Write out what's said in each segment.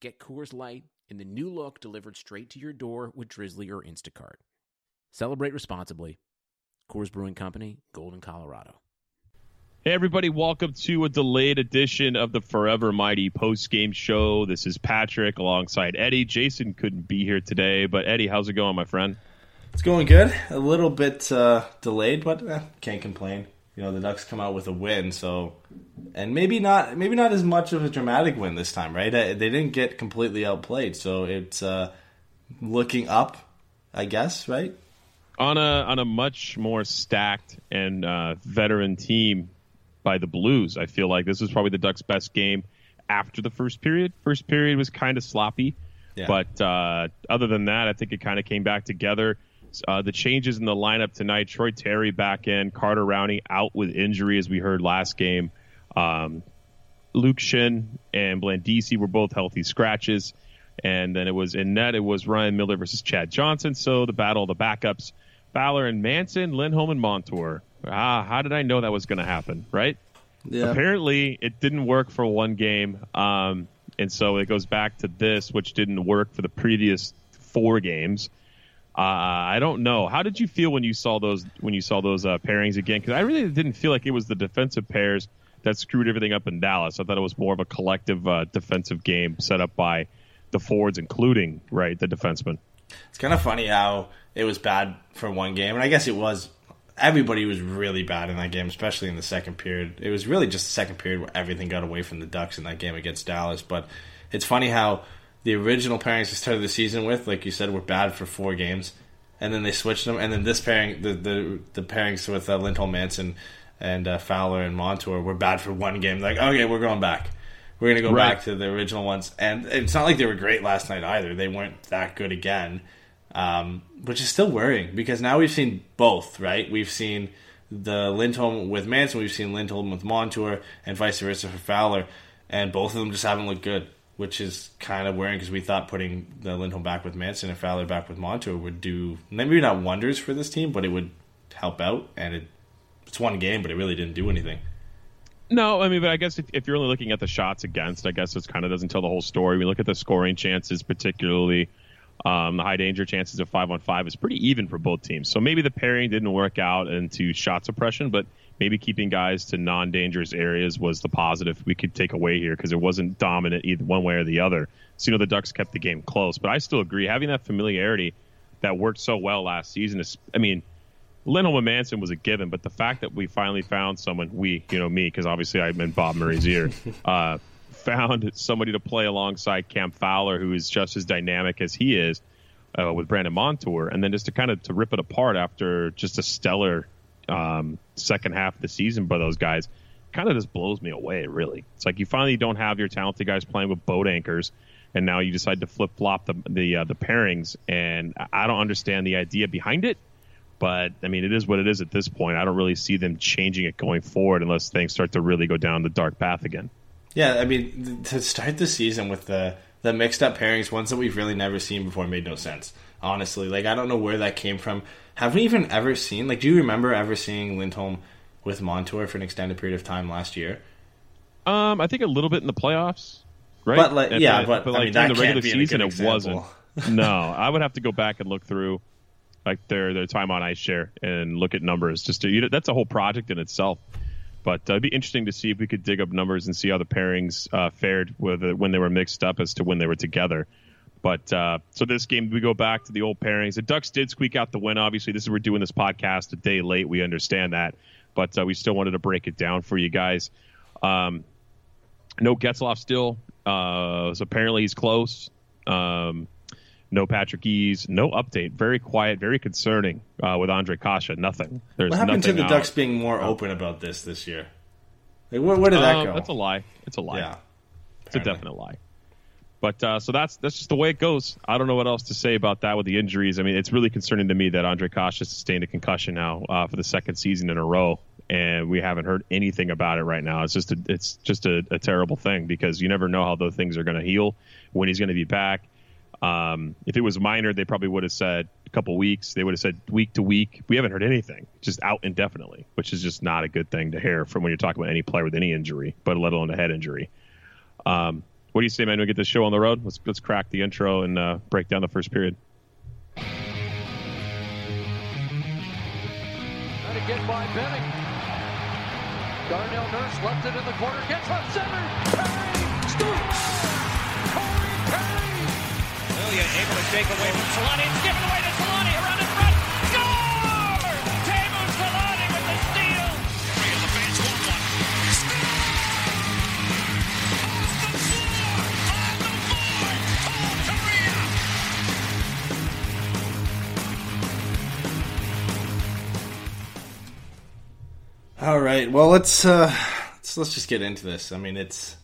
Get Coors Light in the new look delivered straight to your door with Drizly or Instacart. Celebrate responsibly. Coors Brewing Company, Golden, Colorado. Hey, everybody, welcome to a delayed edition of the Forever Mighty post game show. This is Patrick alongside Eddie. Jason couldn't be here today, but Eddie, how's it going, my friend? It's going good. A little bit uh, delayed, but eh, can't complain. You know, the Ducks come out with a win, so and maybe not maybe not as much of a dramatic win this time, right? They didn't get completely outplayed, so it's uh, looking up, I guess, right? On a on a much more stacked and uh, veteran team by the Blues, I feel like this was probably the Ducks' best game after the first period. First period was kind of sloppy, yeah. but uh, other than that, I think it kind of came back together. Uh, the changes in the lineup tonight: Troy Terry back in, Carter Rowney out with injury, as we heard last game. Um, Luke Schenn and Blandisi were both healthy scratches. And then it was in net, it was Ryan Miller versus Chad Johnson. So the battle of the backups, Fowler and Manson, Lindholm and Montour. Ah, how did I know that was going to happen, right? Yeah. Apparently, it didn't work for one game. Um, and so it goes back to this, which didn't work for the previous four games. Uh, I don't know. How did you feel when you saw those when you saw those uh, pairings again? Because I really didn't feel like it was the defensive pairs that screwed everything up in Dallas. I thought it was more of a collective uh, defensive game set up by the forwards, including right the defensemen. It's kind of funny how it was bad for one game, and I guess it was. Everybody was really bad in that game, especially in the second period. It was really just the second period where everything got away from the Ducks in that game against Dallas. But it's funny how the original pairings they started the season with, like you said, were bad for four games, and then they switched them, and then this pairing, the the, the pairings with uh, Lindholm Manson and uh, Fowler and Montour were bad for one game. Like, okay, we're going back. We're going to go right. back to the original ones. And it's not like they were great last night either. They weren't that good again, um, which is still worrying because now we've seen both, right? We've seen the Lindholm with Manson, we've seen Lindholm with Montour, and vice versa for Fowler. And both of them just haven't looked good, which is kind of worrying because we thought putting the Lindholm back with Manson and Fowler back with Montour would do maybe not wonders for this team, but it would help out and it it's one game, but it really didn't do anything. No, I mean, but I guess if, if, you're only looking at the shots against, I guess it kind of doesn't tell the whole story. We look at the scoring chances, particularly um, the high danger chances of five on five is pretty even for both teams. So maybe the pairing didn't work out into shot suppression, but maybe keeping guys to non-dangerous areas was the positive we could take away here because it wasn't dominant either one way or the other. So you know the Ducks kept the game close, but I still agree having that familiarity that worked so well last season is, I mean Lindholm and Manson was a given, but the fact that we finally found someone, we, you know, me, because obviously I'm in Bob Murray's ear, uh, found somebody to play alongside Cam Fowler, who is just as dynamic as he is uh, with Brandon Montour, and then just to kind of to rip it apart after just a stellar um, second half of the season by those guys, kind of just blows me away. Really, it's like you finally don't have your talented guys playing with boat anchors, and now you decide to flip flop the the uh, the pairings, and I don't understand the idea behind it But I mean, it is what it is at this point. I don't really see them changing it going forward unless things start to really go down the dark path again. Yeah, I mean, to start the season with the the mixed up pairings, ones that we've really never seen before, made no sense. Honestly, like I don't know where that came from. Have we even ever seen? Like, do you remember ever seeing Lindholm with Montour for an extended period of time last year? Um, I think a little bit in the playoffs, right? But like, yeah, but, but I like mean, during the regular can't be a season, it wasn't. no, I would have to go back and look through like their their time on ice share and look at numbers. Just to you know, that's a whole project in itself. But uh, it'd be interesting to see if we could dig up numbers and see how the pairings uh, fared with it when they were mixed up as to when they were together. But uh, so this game, we go back to the old pairings. The Ducks did squeak out the win. Obviously, this is we're doing this podcast a day late. We understand that, but uh, we still wanted to break it down for you guys. Um, no Getzlaf still. Uh, so apparently he's close. Um, no Patrick Eaves. No update. Very quiet. Very concerning uh, with Ondrej Kase. Nothing. There's What happened to the out. Ducks being more open about this this year? Like, where, where did that Um, go? That's a lie. It's a lie. yeah, It's a definite lie. But uh, so that's that's just the way it goes. I don't know what else to say about that with the injuries. I mean, it's really concerning to me that Ondrej Kase sustained a concussion now uh, for the second season in a row, and we haven't heard anything about it right now. It's just a, it's just a, a terrible thing because you never know how those things are going to heal, when he's going to be back. Um, if it was minor, they probably would have said a couple weeks. They would have said week to week. We haven't heard anything, just out indefinitely, which is just not a good thing to hear from when you're talking about any player with any injury, but let alone a head injury. Um, what do you say, man? We get this show on the road. Let's let's crack the intro and uh, break down the first period. Trying to get by Benning. Darnell Nurse left it in the corner. Gets left center. Perry scores. Corey Perry. Ilya able to shake away from Solani. It's given away to Solani around in All right. Well, let's uh, let's let's just get into this. I mean, it's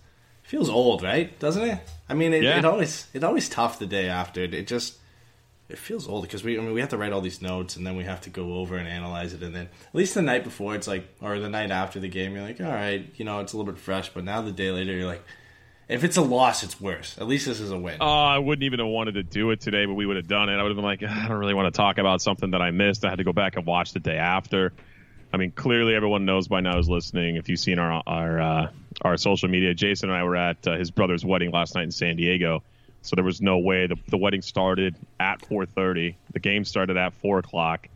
it feels old, right? Doesn't it? I mean, it, Yeah. it always it always tough the day after. It, it just it feels old because we I mean we have to write all these notes and then we have to go over and analyze it and then at least the night before it's like or the night after the game you're like all right you know it's a little bit fresh but now the day later you're like if it's a loss it's worse at least this is a win Oh, I wouldn't even have wanted to do it today, but we would have done it. I would have been like, I don't really want to talk about something that I missed. I had to go back and watch the day after. I mean, clearly everyone knows by now who's listening. If you've seen our our uh, our social media, Jason and I were at uh, his brother's wedding last night in San Diego, so there was no way the the wedding started at 4:30. The game started at four o'clock,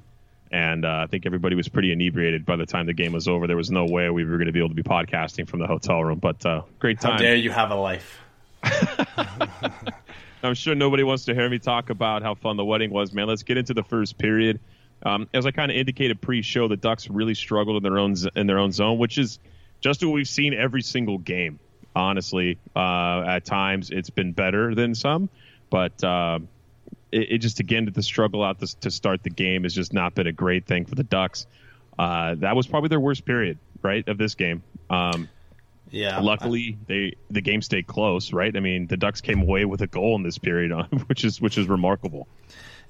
and uh, I think everybody was pretty inebriated by the time the game was over. There was no way we were going to be able to be podcasting from the hotel room, but uh, great how time. dare you have a life I'm sure nobody wants to hear me talk about how fun the wedding was, man. Let's get into the first period. Um, as I kind of indicated pre-show, the Ducks really struggled in their own z- in their own zone, which is just what we've seen every single game. Honestly, uh, at times it's been better than some, but uh, it, it just again the struggle out this, to start the game has just not been a great thing for the Ducks. Uh, that was probably their worst period, right, of this game. Um, yeah Luckily, they the game stayed close, right? I mean, the Ducks came away with a goal in this period, which is which is remarkable.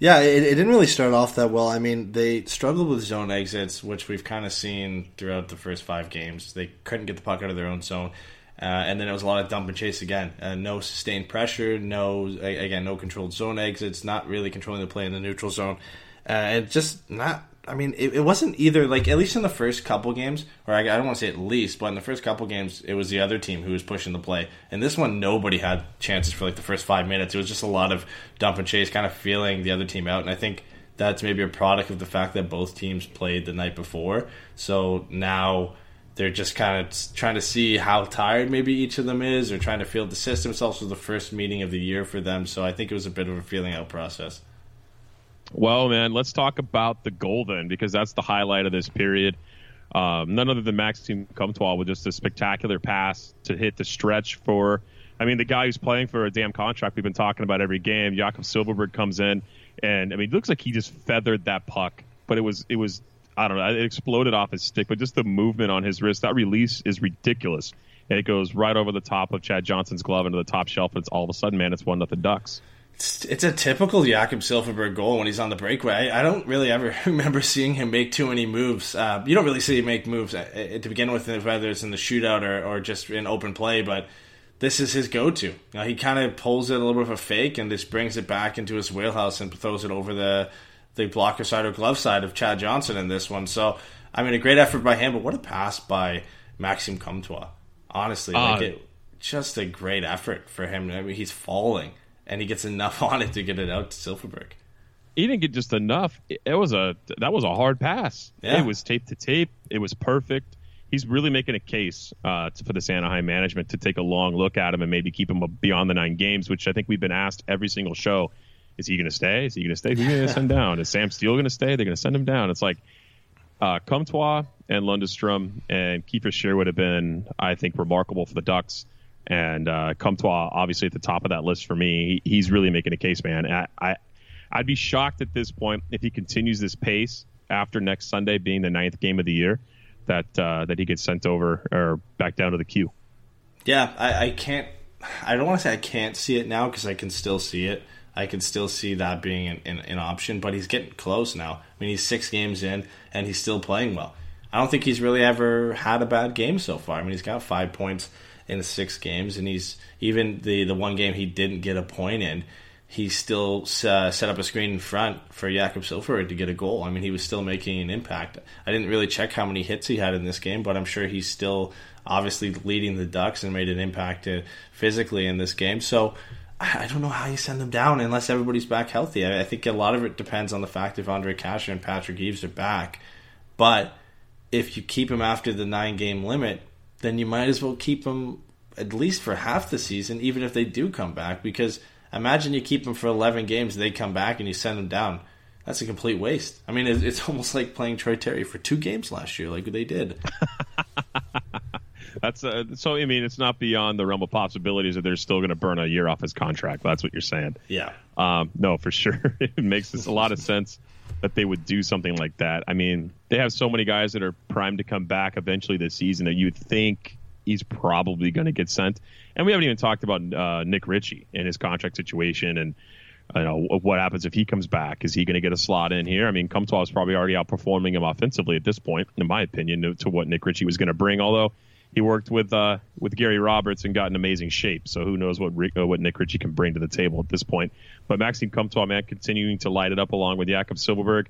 Yeah, it, it didn't really start off that well. I mean, they struggled with zone exits, which we've kind of seen throughout the first five games. They couldn't get the puck out of their own zone, uh, and then it was a lot of dump and chase again. Uh, no sustained pressure, no again, no controlled zone exits, not really controlling the play in the neutral zone, uh, and just not. I mean, it, it wasn't either like at least in the first couple games, or I, I don't want to say at least, but in the first couple games, it was the other team who was pushing the play. And this one, nobody had chances for like the first five minutes. It was just a lot of dump and chase, kind of feeling the other team out. And I think that's maybe a product of the fact that both teams played the night before. So now they're just kind of trying to see how tired maybe each of them is, or trying to feel the system. It's also the first meeting of the year for them, so I think it was a bit of a feeling out process. Well, man, let's talk about the goal then, because that's the highlight of this period. Um, none other than Maxime Comtois with just a spectacular pass to hit the stretch for. I mean, the guy who's playing for a damn contract we've been talking about every game, Jakob Silfverberg comes in, and I mean, it looks like he just feathered that puck, but it was it was I don't know, it exploded off his stick, but just the movement on his wrist, that release is ridiculous, and it goes right over the top of Chad Johnson's glove into the top shelf, and it's all of a sudden, man, it's one nothing Ducks. It's, a typical Jakob Silfverberg goal when he's on the breakaway. I, I don't really ever remember seeing him make too many moves. Uh, you don't really see him make moves to begin with, whether it's in the shootout or, or just in open play, but this is his go-to. You know, he kind of pulls it a little bit of a fake and just brings it back into his wheelhouse and throws it over the the blocker side or glove side of Chad Johnson in this one. So, I mean, a great effort by him, but what a pass by Maxime Comtois. Honestly, uh, like it, just a great effort for him. I mean, he's falling and he gets enough on it to get it out to Silfverberg. He didn't get just enough. It was a that was a hard pass. Yeah. It was tape to tape. It was perfect. He's really making a case uh, to, for the Anaheim management to take a long look at him and maybe keep him beyond the nine games, which I think we've been asked every single show. Is he going to stay? Is he going to stay? Who's going to send down? Is Sam Steele going to stay? They're going to send him down. It's like uh, Comtois and Lundestrom and Kiefer Shear would have been, I think, remarkable for the Ducks and uh, Comtois obviously at the top of that list for me. He, he's really making a case, man. I, I I'd be shocked at this point if he continues this pace after next Sunday being the ninth game of the year that uh, that he gets sent over or back down to the queue. Yeah, I, I can't. I don't want to say I can't see it now because I can still see it. I can still see that being an, an, an, option, but he's getting close now. I mean, he's six games in and he's still playing well. I don't think he's really ever had a bad game so far. I mean, he's got five points in six games, and he's even the the one game he didn't get a point in. He still uh, set up a screen in front for Jakob Silfverberg to get a goal. I mean, he was still making an impact. I didn't really check how many hits he had in this game, but I'm sure he's still obviously leading the Ducks and made an impact uh, physically in this game. So I don't know how you send them down unless everybody's back healthy. I think a lot of it depends on the fact if Ondrej Kase and Patrick Eaves are back. But if you keep him after the nine game limit, then you might as well keep them at least for half the season, even if they do come back. Because imagine you keep them for 11 games, they come back, and you send them down. That's a complete waste. I mean, it's almost like playing Troy Terry for two games last year, like they did. That's uh, so. I mean, it's not beyond the realm of possibilities that they're still going to burn a year off his contract. That's what you're saying. Yeah. Um, no, for sure. it makes a lot of sense that they would do something like that. I mean, they have so many guys that are primed to come back eventually this season that you'd think he's probably going to get sent. And we haven't even talked about uh, Nick Ritchie and his contract situation and you know what happens if he comes back. Is he going to get a slot in here? I mean, Comtois is probably already outperforming him offensively at this point, in my opinion, to, to what Nick Ritchie was going to bring. Although he worked with uh, with Gary Roberts and got in amazing shape, so who knows what uh, what Nick Ritchie can bring to the table at this point. But Maxime Comtois, man, continuing to light it up along with Jakob Silfverberg.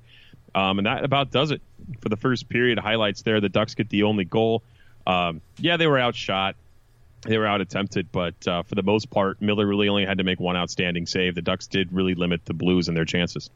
Um, and that about does it for the first period. Highlights there. The Ducks get the only goal. Um, yeah, they were outshot. They were out attempted, but uh, for the most part, Miller really only had to make one outstanding save. The Ducks did really limit the Blues and their chances.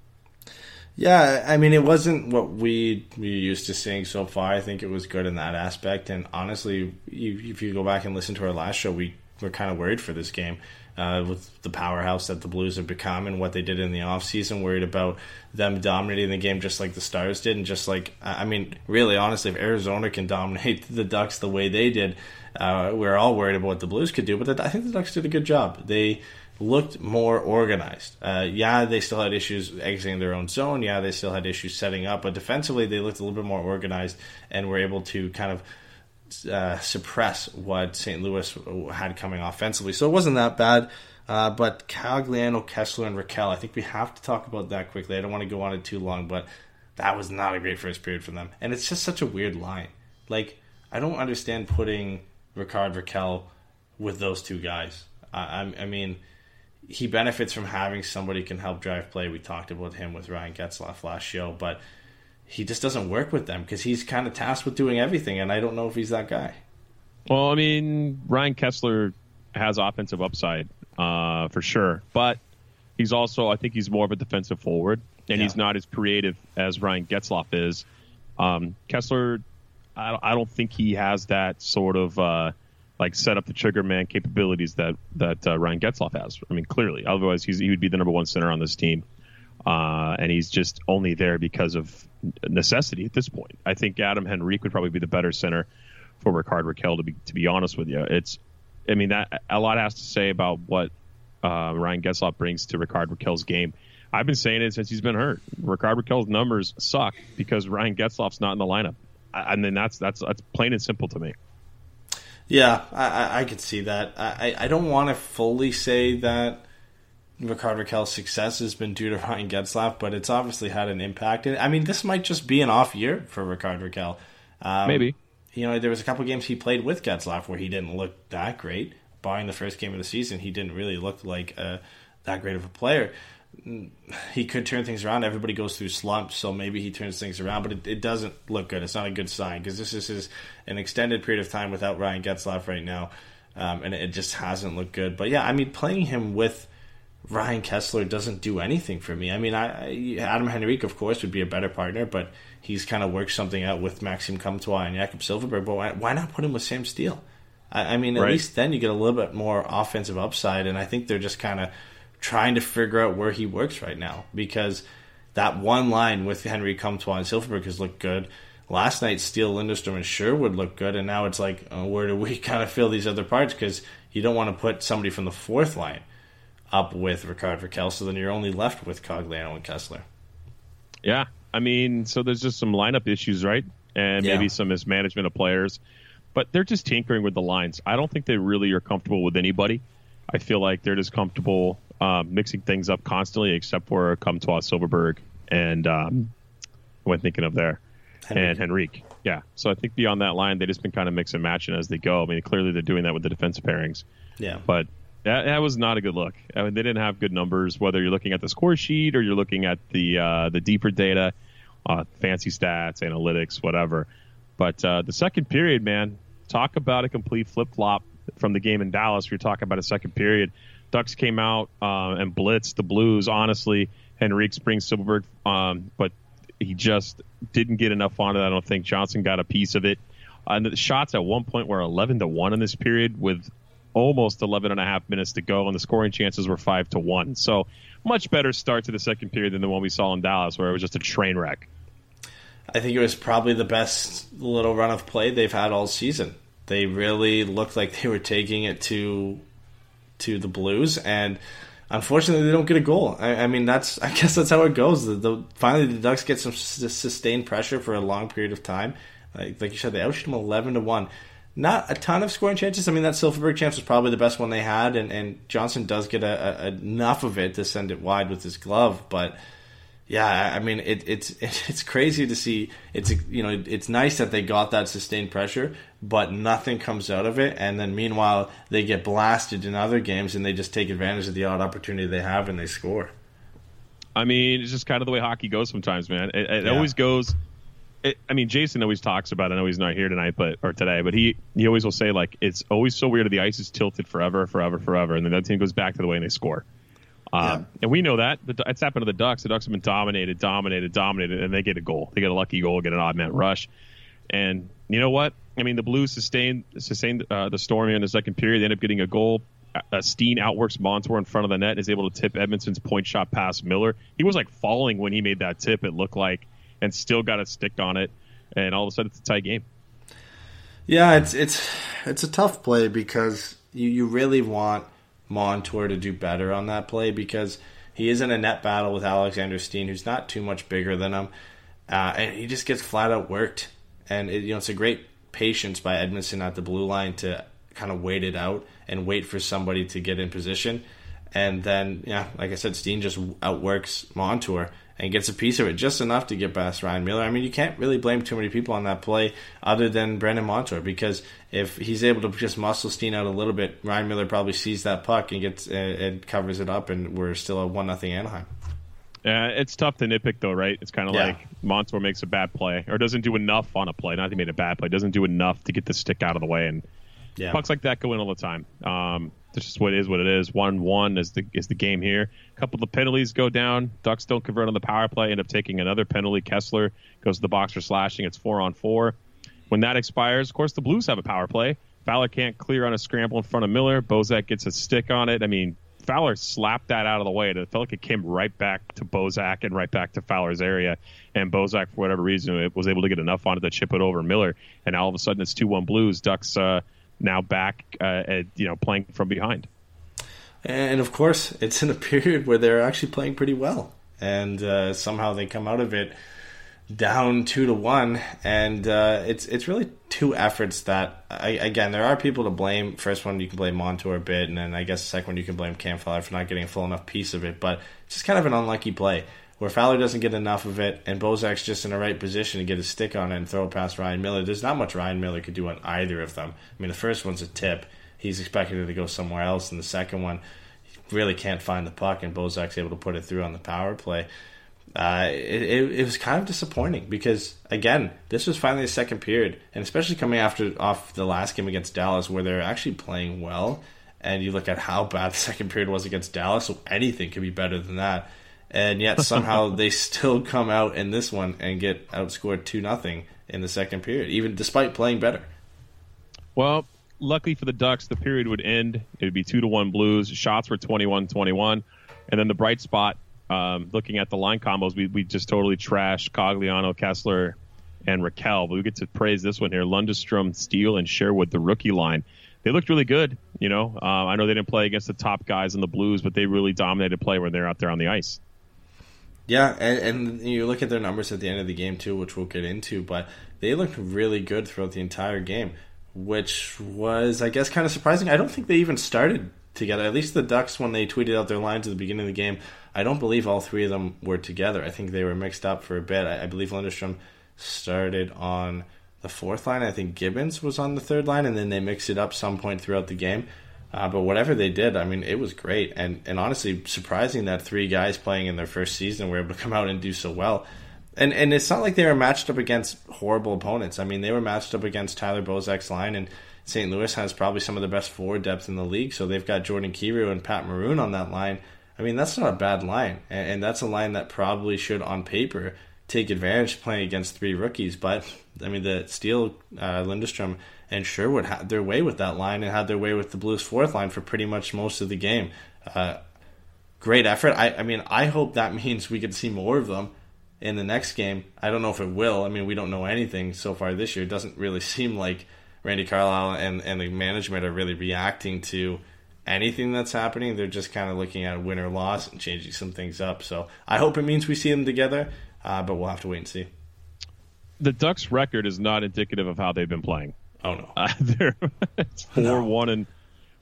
Yeah, I mean, it wasn't what we we used to seeing so far. I think it was good in that aspect. And honestly, if you go back and listen to our last show, we were kind of worried for this game uh, with the powerhouse that the Blues have become and what they did in the offseason, worried about them dominating the game just like the Stars did. And just like, I mean, really, honestly, if Arizona can dominate the Ducks the way they did, uh, we're all worried about what the Blues could do. But I think the Ducks did a good job. They looked more organized. Uh, yeah, they still had issues exiting their own zone. Yeah, they still had issues setting up. But defensively, they looked a little bit more organized and were able to kind of uh, suppress what St. Louis had coming offensively. So it wasn't that bad. Uh, but Cogliano, Kesler, and Rakell, I think we have to talk about that quickly. I don't want to go on it too long, but that was not a great first period for them. And it's just such a weird line. Like, I don't understand putting Ricard Rakell with those two guys. I, I mean, he benefits from having somebody can help drive play. We talked about him with Ryan Getzlaf last show, but – he just doesn't work with them because he's kind of tasked with doing everything, and I don't know if he's that guy. Well, I mean, Ryan Kesler has offensive upside uh, for sure, but he's also, I think, he's more of a defensive forward, and yeah. he's not as creative as Ryan Getzlaf is. Um, Kesler, I, I, don't think he has that sort of uh, like set up the trigger man capabilities that that uh, Ryan Getzlaf has. I mean, clearly, otherwise he would be the number one center on this team. Uh, and he's just only there because of necessity at this point. I think Adam Henrique would probably be the better center for Ricard Rakell. To be to be honest with you, it's I mean that a lot has to say about what uh, Ryan Getzlaf brings to Ricard Rakell's game. I've been saying it since he's been hurt. Ricard Rakell's numbers suck because Ryan Getzlaf's not in the lineup. I, I mean that's that's that's plain and simple to me. Yeah, I, I, I could see that. I, I don't want to fully say that Ricard Rakell's success has been due to Ryan Getzlaf, but it's obviously had an impact. And I mean, this might just be an off year for Ricard Rakell. Um, Maybe. You know, there was a couple games he played with Getzlaf where he didn't look that great. Barring the first game of the season, he didn't really look like uh, that great of a player. He could turn things around. Everybody goes through slumps, so maybe he turns things around, but it, it doesn't look good. It's not a good sign because this is his, an extended period of time without Ryan Getzlaf right now, um, and it just hasn't looked good. But yeah, I mean, playing him with Ryan Kesler doesn't do anything for me. I mean, I, I Adam Henrique, of course, would be a better partner, but he's kind of worked something out with Maxime Comtois and Jakob Silfverberg. But why, why not put him with Sam Steele? I, I mean, at Right. least then you get a little bit more offensive upside, and I think they're just kind of trying to figure out where he works right now because that one line with Henrique Comtois and Silfverberg has looked good. Last night, Steele, Lundestrom, and Sherwood looked good, and now it's like, uh, where do we kind of fill these other parts? Because you don't want to put somebody from the fourth line up with Ricard Rakell, so then you're only left with Cogliano and Kesler. Yeah, I mean, so there's just some lineup issues, right? And Yeah. maybe some mismanagement of players, but they're just tinkering with the lines. I don't think they really are comfortable with anybody. I feel like they're just comfortable um, mixing things up constantly, except for Comtois, Silfverberg, and um, who am I thinking of there? And Henrique. Yeah. So I think beyond that line, they've just been kind of mix and matching as they go. I mean, clearly they're doing that with the defensive pairings. Yeah. But that, that was not a good look. I mean, they didn't have good numbers, whether you're looking at the score sheet or you're looking at the uh, the deeper data, uh, fancy stats, analytics, whatever. But uh, the second period, man, talk about a complete flip flop from the game in Dallas. We're talking about a second period. Ducks came out uh, and blitzed the Blues. Honestly, Henrique Springs Silfverberg, um, but he just didn't get enough on it. I don't think Johnson got a piece of it. Uh, and the shots at one point were 11 to 1 in this period with almost 11 and a half minutes to go, and the scoring chances were 5 to 1. So, much better start to the second period than the one we saw in Dallas, where it was just a train wreck. I think it was probably the best little run of play they've had all season. They really looked like they were taking it to to the Blues, and unfortunately, they don't get a goal. I, I mean, that's I guess that's how it goes. The, the finally the Ducks get some sustained pressure for a long period of time. Like, like you said, they outshoot them eleven to one. Not a ton of scoring chances. I mean, that Silfverberg chance was probably the best one they had, and, and Johnson does get a, a, enough of it to send it wide with his glove, but yeah, I mean it, it's it's crazy to see. It's you know it's nice that they got that sustained pressure, but nothing comes out of it. And then meanwhile, they get blasted in other games, and they just take advantage of the odd opportunity they have, and they score. I mean, it's just kind of the way hockey goes sometimes, man. It, it Yeah. always goes. It, I mean, Jason always talks about. it. I know he's not here tonight, but or today, but he he always will say like it's always so weird. The ice is tilted forever, forever, forever, and then that team goes back to the way and they score. Um, And we know that The- it's happened to the Ducks. The Ducks have been dominated, dominated, dominated, and they get a goal. They get a lucky goal, get an odd man rush, and you know what? I mean, the Blues sustained sustained uh, the storm here in the second period. They end up getting a goal. Uh, Steen outworks Montour in front of the net and is able to tip Edmundson's point shot past Miller. He was like falling when he made that tip. It looked like, and still got a stick on it. And all of a sudden, it's a tight game. Yeah, it's it's it's a tough play because you, you really want Montour to do better on that play because he is in a net battle with Alexander Steen, who's not too much bigger than him, uh, and he just gets flat out worked. And it, you know, it's a great patience by Edmundson at the blue line to kind of wait it out and wait for somebody to get in position. And then, yeah, like I said, Steen just outworks Montour and gets a piece of it, just enough to get past Ryan Miller. I mean, you can't really blame too many people on that play other than Brandon Montour because if he's able to just muscle Steen out a little bit, Ryan Miller probably sees that puck and gets and covers it up, and we're still a one nothing Anaheim. Yeah, it's tough to nitpick, though, right? It's kind of Yeah. like Montour makes a bad play or doesn't do enough on a play. Not that he made a bad play, doesn't do enough to get the stick out of the way. And Yeah, pucks like that go in all the time. Um, that's just what it is. What it is. One one is the is the game here. A couple of penalties go down. Ducks don't convert on the power play. End up taking another penalty. Kesler goes to the box for slashing. It's four on four. When that expires, of course, the Blues have a power play. Fowler can't clear on a scramble in front of Miller. Bozak gets a stick on it. I mean, Fowler slapped that out of the way. It felt like it came right back to Bozak and right back to Fowler's area. And Bozak, for whatever reason, was able to get enough on it to chip it over Miller. And all of a sudden, it's 2 1 Blues. Ducks uh, now back, uh, at, you know, playing from behind. and of course, it's in a period where they're actually playing pretty well, and uh, somehow they come out of it down two to one, and uh, it's it's really two efforts that I, again there are people to blame. First one you can blame Montour a bit, and then I guess the second one you can blame Cam Fowler for not getting a full enough piece of it. But it's just kind of an unlucky play where Fowler doesn't get enough of it, and Bozak's just in the right position to get a stick on it and throw it past Ryan Miller. There's not much Ryan Miller could do on either of them. I mean, the first one's a tip. He's expecting it to go somewhere else, and the second one, he really can't find the puck, and Bozak's able to put it through on the power play. Uh, it, it, it, was kind of disappointing because again, this was finally the second period, and especially coming after off the last game against Dallas, where they're actually playing well, and you look at how bad the second period was against Dallas, so anything could be better than that and yet somehow they still come out in this one and get outscored two nothing in the second period, even despite playing better. Well, luckily for the Ducks, the period would end. It would be two to one Blues. Shots were 21-21. and then the bright spot. Um, looking at the line combos, we, we just totally trashed Cogliano, Kesler, and Rakell. But we get to praise this one here: Lundestrom, Steele, and Sherwood, the rookie line they looked really good. You know, uh, I know they didn't play against the top guys in the Blues, but they really dominated play when they're out there on the ice. Yeah, and, and you look at their numbers at the end of the game too, which we'll get into, but they looked really good throughout the entire game, which was, I guess, kind of surprising. I don't think they even started together. At least the Ducks, when they tweeted out their lines at the beginning of the game, I don't believe all three of them were together. I think they were mixed up for a bit. I, I believe Lundestrom started on the fourth line. I think Gibbons was on the third line, and then they mixed it up some point throughout the game. Uh, but whatever they did, I mean, it was great, and and honestly, surprising that three guys playing in their first season were able to come out and do so well. And and it's not like they were matched up against horrible opponents. I mean, they were matched up against Tyler Bozak's line, and St. Louis has probably some of the best forward depth in the league. So they've got Jordan Kyrou and Pat Maroon on that line. I mean, that's not a bad line, and, and that's a line that probably should, on paper, take advantage playing against three rookies. But I mean, the Steele uh, Lundestrom and Sherwood had their way with that line and had their way with the Blues' fourth line for pretty much most of the game. Uh, great effort. I, I mean, I hope that means we to see more of them in the next game. I don't know if it will. I mean, we don't know anything so far this year. It doesn't really seem like Randy Carlyle and, and the management are really reacting to anything that's happening. They're just kind of looking at a win or loss and changing some things up. So I hope it means we see them together, uh, but we'll have to wait and see. The Ducks' record is not indicative of how they've been playing. Oh no, uh, they're four no. one and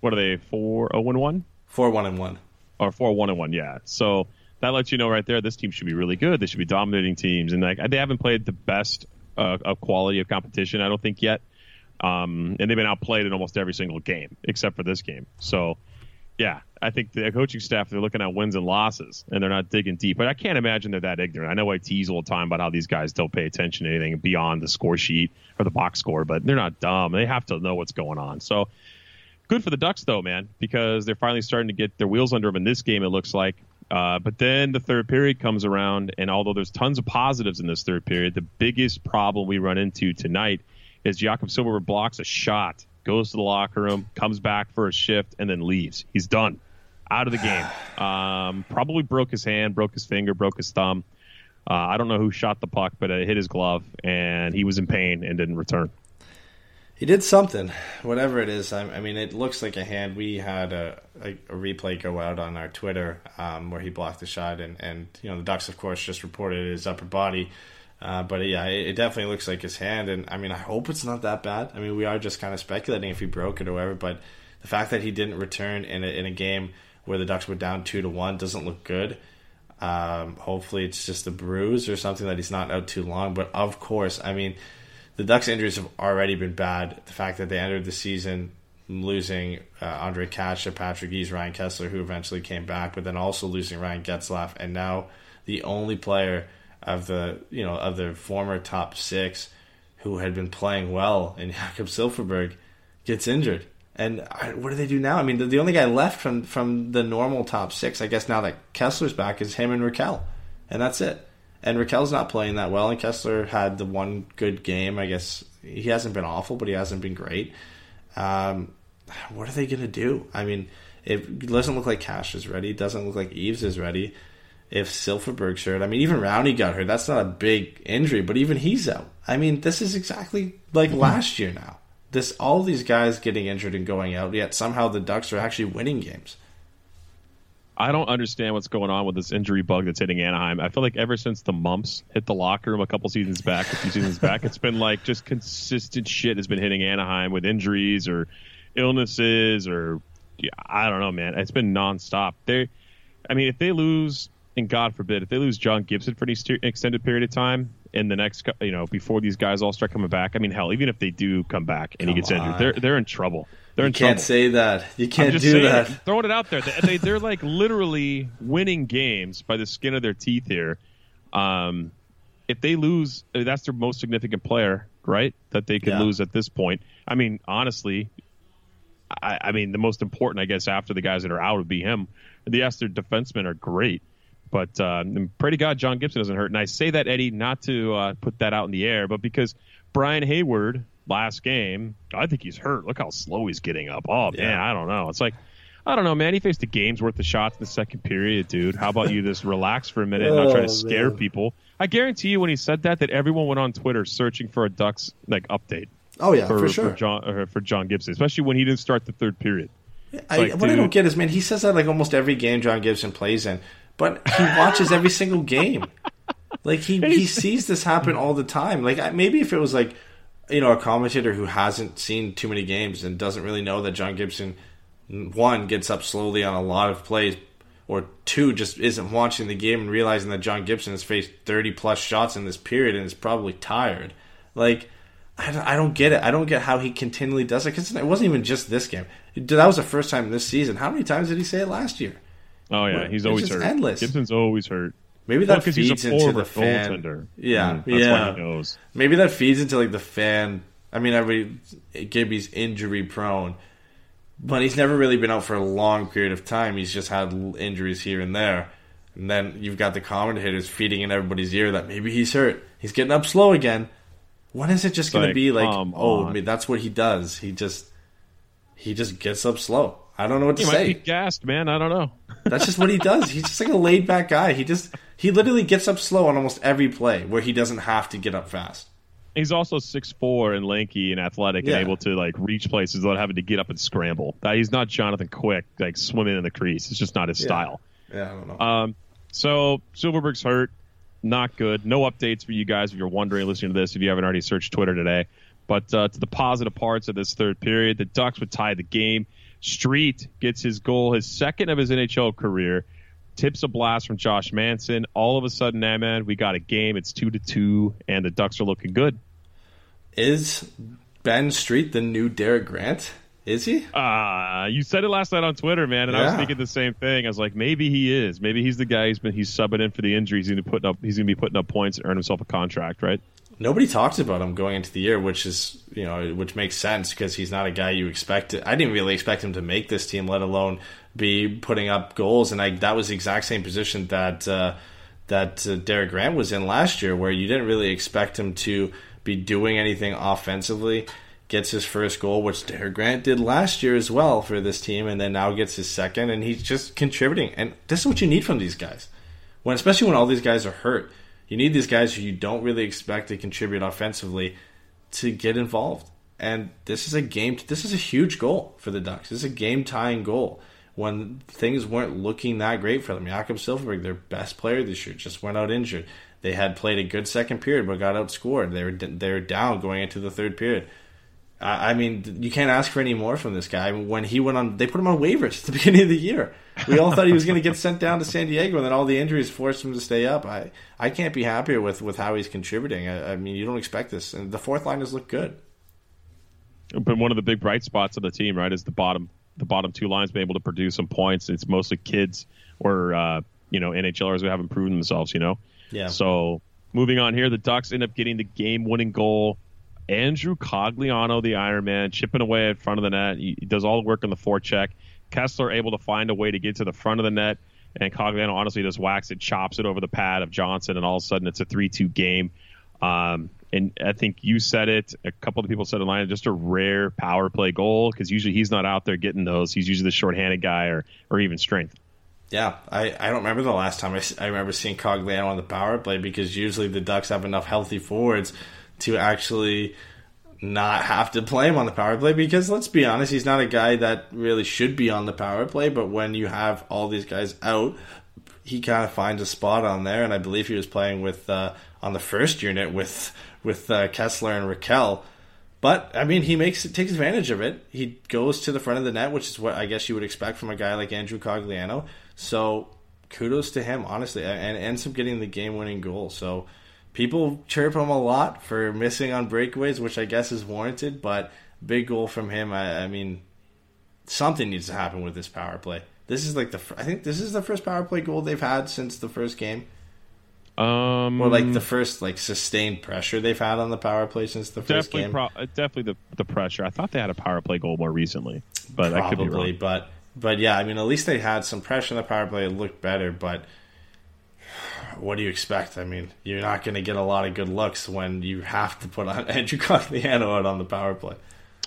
what are they four zero oh and one? Four one and one or four one and one? Yeah. So that lets you know right there this team should be really good. They should be dominating teams, and like they haven't played the best uh, of quality of competition. I don't think yet. Um, and they've been outplayed in almost every single game except for this game. So yeah, I think the coaching staff they're looking at wins and losses, and they're not digging deep. But I can't imagine they're that ignorant. I know I tease all the time about how these guys don't pay attention to anything beyond the score sheet or the box score, but they're not dumb. They have to know what's going on. So good for the Ducks though, man, because they're finally starting to get their wheels under them in this game. It looks like. Uh, but then the third period comes around, and although there's tons of positives in this third period, the biggest problem we run into tonight is Jakob Silfverberg blocks a shot goes to the locker room, comes back for a shift, and then leaves. He's done, out of the game. Um, probably broke his hand, broke his finger, broke his thumb. Uh, I don't know who shot the puck, but it hit his glove, and he was in pain and didn't return. He did something, whatever it is. I, I mean, it looks like a hand. We had a, a, a replay go out on our Twitter um, where he blocked the shot, and, and you know the Ducks, of course, just reported his upper body. Uh, but yeah, it, it, definitely looks like his hand, and I mean, I hope it's not that bad. I mean, we are just kind of speculating if he broke it or whatever. But the fact that he didn't return in a, in a game where the Ducks were down two to one doesn't look good. Um, hopefully, it's just a bruise or something that he's not out too long. But of course, I mean, the Ducks' injuries have already been bad. The fact that they entered the season losing uh, Ondrej Kase, Patrick Eaves, Ryan Kesler, who eventually came back, but then also losing Ryan Getzlaf, and now the only player of the you know of the former top six who had been playing well, and Jakob Silfverberg gets injured. And what do they do now? I mean, the, the, only guy left from from the normal top six, I guess, now that Kesler's back, is him and Rakell. and that's it. And Rakell's not playing that well, and Kesler had the one good game. I guess he hasn't been awful, but he hasn't been great. Um, what are they going to do? I mean, it doesn't look like Cash is ready. It doesn't look like Eaves is ready if Silfverberg's hurt. I mean, even Rowney got hurt. That's not a big injury, but even he's out. I mean, this is exactly like mm-hmm. last year now. This all these guys getting injured and going out, yet somehow the Ducks are actually winning games. I don't understand what's going on with this injury bug that's hitting Anaheim. I feel like ever since the mumps hit the locker room a couple seasons back, a few seasons back, it's been like just consistent shit has been hitting Anaheim with injuries or illnesses or I don't know, man. It's been nonstop. They, I mean, if they lose, and God forbid, if they lose John Gibson for an extended period of time in the next, you know, before these guys all start coming back, I mean, hell, even if they do come back and Come he gets on. injured, they're they're in trouble. They're You in can't trouble. say that. You can't just do saying, that. Throwing it out there. They, they, they're like literally winning games by the skin of their teeth here. Um, if they lose, I mean, that's their most significant player, right? That they can Yeah. lose at this point. I mean, honestly, I, I mean, the most important, I guess, after the guys that are out would be him. The Esther defensemen are great, but uh, pray to God John Gibson doesn't hurt. And I say that Eddie not to uh, put that out in the air, but because Brian Hayward last game, I think he's hurt. Look how slow he's getting up. Oh man, Yeah. I don't know. It's like. I don't know, man. He faced a game's worth of shots in the second period, dude. How about you just relax for a minute and not try Oh, to scare man. people? I guarantee you, when he said that, that everyone went on Twitter searching for a Ducks like update Oh yeah, for, for, sure. for John uh, for John Gibson, especially when he didn't start the third period. I, like, what I don't get is, man, he says that like almost every game John Gibson plays in, but he watches every single game. Like he he sees this happen all the time. Like maybe if it was like you know a commentator who hasn't seen too many games and doesn't really know that John Gibson one gets up slowly on a lot of plays, or two just isn't watching the game and realizing that John Gibson has faced thirty plus shots in this period and is probably tired. Like I don't get it. I don't get how he continually does it because it wasn't even just this game. That was the first time this season. How many times did he say it last year? Oh yeah, he's always hurt. endless. Gibson's always hurt. Maybe Well, that a feeds into the fan. goaltender. Yeah, Mm, that's yeah. why he knows. Maybe that feeds into like the fan. I mean, every Gibby's injury prone, but he's never really been out for a long period of time. He's just had injuries here and there. And then you've got the commentators feeding in everybody's ear that maybe he's hurt. He's getting up slow again. When is it just going to be like, oh, on. I mean, that's what he does. He just he just gets up slow. I don't know what to He might say. be gassed, man. I don't know. That's just what he does. He's just like a laid back guy. He just he literally gets up slow on almost every play where he doesn't have to get up fast. He's also six four and lanky and athletic Yeah. and able to like reach places without having to get up and scramble. That he's not Jonathan Quick, like swimming in the crease. It's just not his style. Yeah, I don't know. Um, so Silfverberg's hurt, not good. No updates for you guys if you're wondering, listening to this, if you haven't already searched Twitter today. But uh, to the positive parts of this third period, the Ducks would tie the game. Street gets his goal, his second of his NHL career. Tips a blast from Josh Manson. All of a sudden, now, man, we got a game. It's two to two, and the Ducks are looking good. Is Ben Street the new Derek Grant? Is he? Uh, you said it last night on Twitter, man, and I was thinking the same thing. I was like, maybe he is. Maybe he's the guy who's been he's subbing in for the injuries. He's gonna put up. He's gonna be putting up points and earn himself a contract, right? Nobody talks about him going into the year, which is you know which makes sense because he's not a guy you expect. I didn't really expect him to make this team, let alone be putting up goals. And I, that was the exact same position that uh, that uh, Derek Grant was in last year, where you didn't really expect him to be doing anything offensively. Gets his first goal, which Derek Grant did last year as well for this team, and then now gets his second, and he's just contributing. And this is what you need from these guys when especially when all these guys are hurt. You need these guys who you don't really expect to contribute offensively to get involved. And this is a game. This is a huge goal for the Ducks. This is a game tying goal when things weren't looking that great for them. Jakob Silfverberg, their best player this year, just went out injured. They had played a good second period, but got outscored. They were they were down going into the third period. I I mean, you can't ask for any more from this guy. When he went on, they put him on waivers at the beginning of the year. We all thought he was going to get sent down to San Diego, and then all the injuries forced him to stay up. I, I can't be happier with, with how he's contributing. I, I mean, you don't expect this, and the fourth line has looked good. But one of the big bright spots of the team, right, is the bottom the bottom two lines been able to produce some points. It's mostly kids or uh, you know NHLers who haven't proven themselves. You know. Yeah. So moving on here, the Ducks end up getting the game winning goal. Andrew Cogliano, the Iron Man, chipping away in front of the net. He, he does all the work on the forecheck. Kesler able to find a way to get to the front of the net, and Cogliano honestly just whacks it, chops it over the pad of Johnson, and all of a sudden it's a three-two game. Um, and I think you said it. A couple of people said it online. Just a rare power play goal because usually he's not out there getting those. He's usually the shorthanded guy or or even strength. Yeah, I, I don't remember the last time I remember seeing Cogliano on the power play because usually the Ducks have enough healthy forwards to actually not have to play him on the power play because let's be honest, he's not a guy that really should be on the power play. But when you have all these guys out, he kind of finds a spot on there, and I believe he was playing with uh, on the first unit with with uh, Kesler and Rakell. But I mean, he makes it takes advantage of it. He goes to the front of the net, which is what I guess you would expect from a guy like Andrew Cogliano. So kudos to him, honestly, and ends up getting the game winning goal. So people chirp him a lot for missing on breakaways, which I guess is warranted. But big goal from him. I, I mean, something needs to happen with this power play. This is like the I think this is the first power play goal they've had since the first game. Um, or like the first like sustained pressure they've had on the power play since the first game. Pro- uh, definitely the the pressure. I thought they had a power play goal more recently, but I could be Probably, wrong. but but yeah, I mean, at least they had some pressure on the power play. It looked better, but what do you expect? I mean, you're not going to get a lot of good looks when you have to put on Andrew Cogliano out on the power play.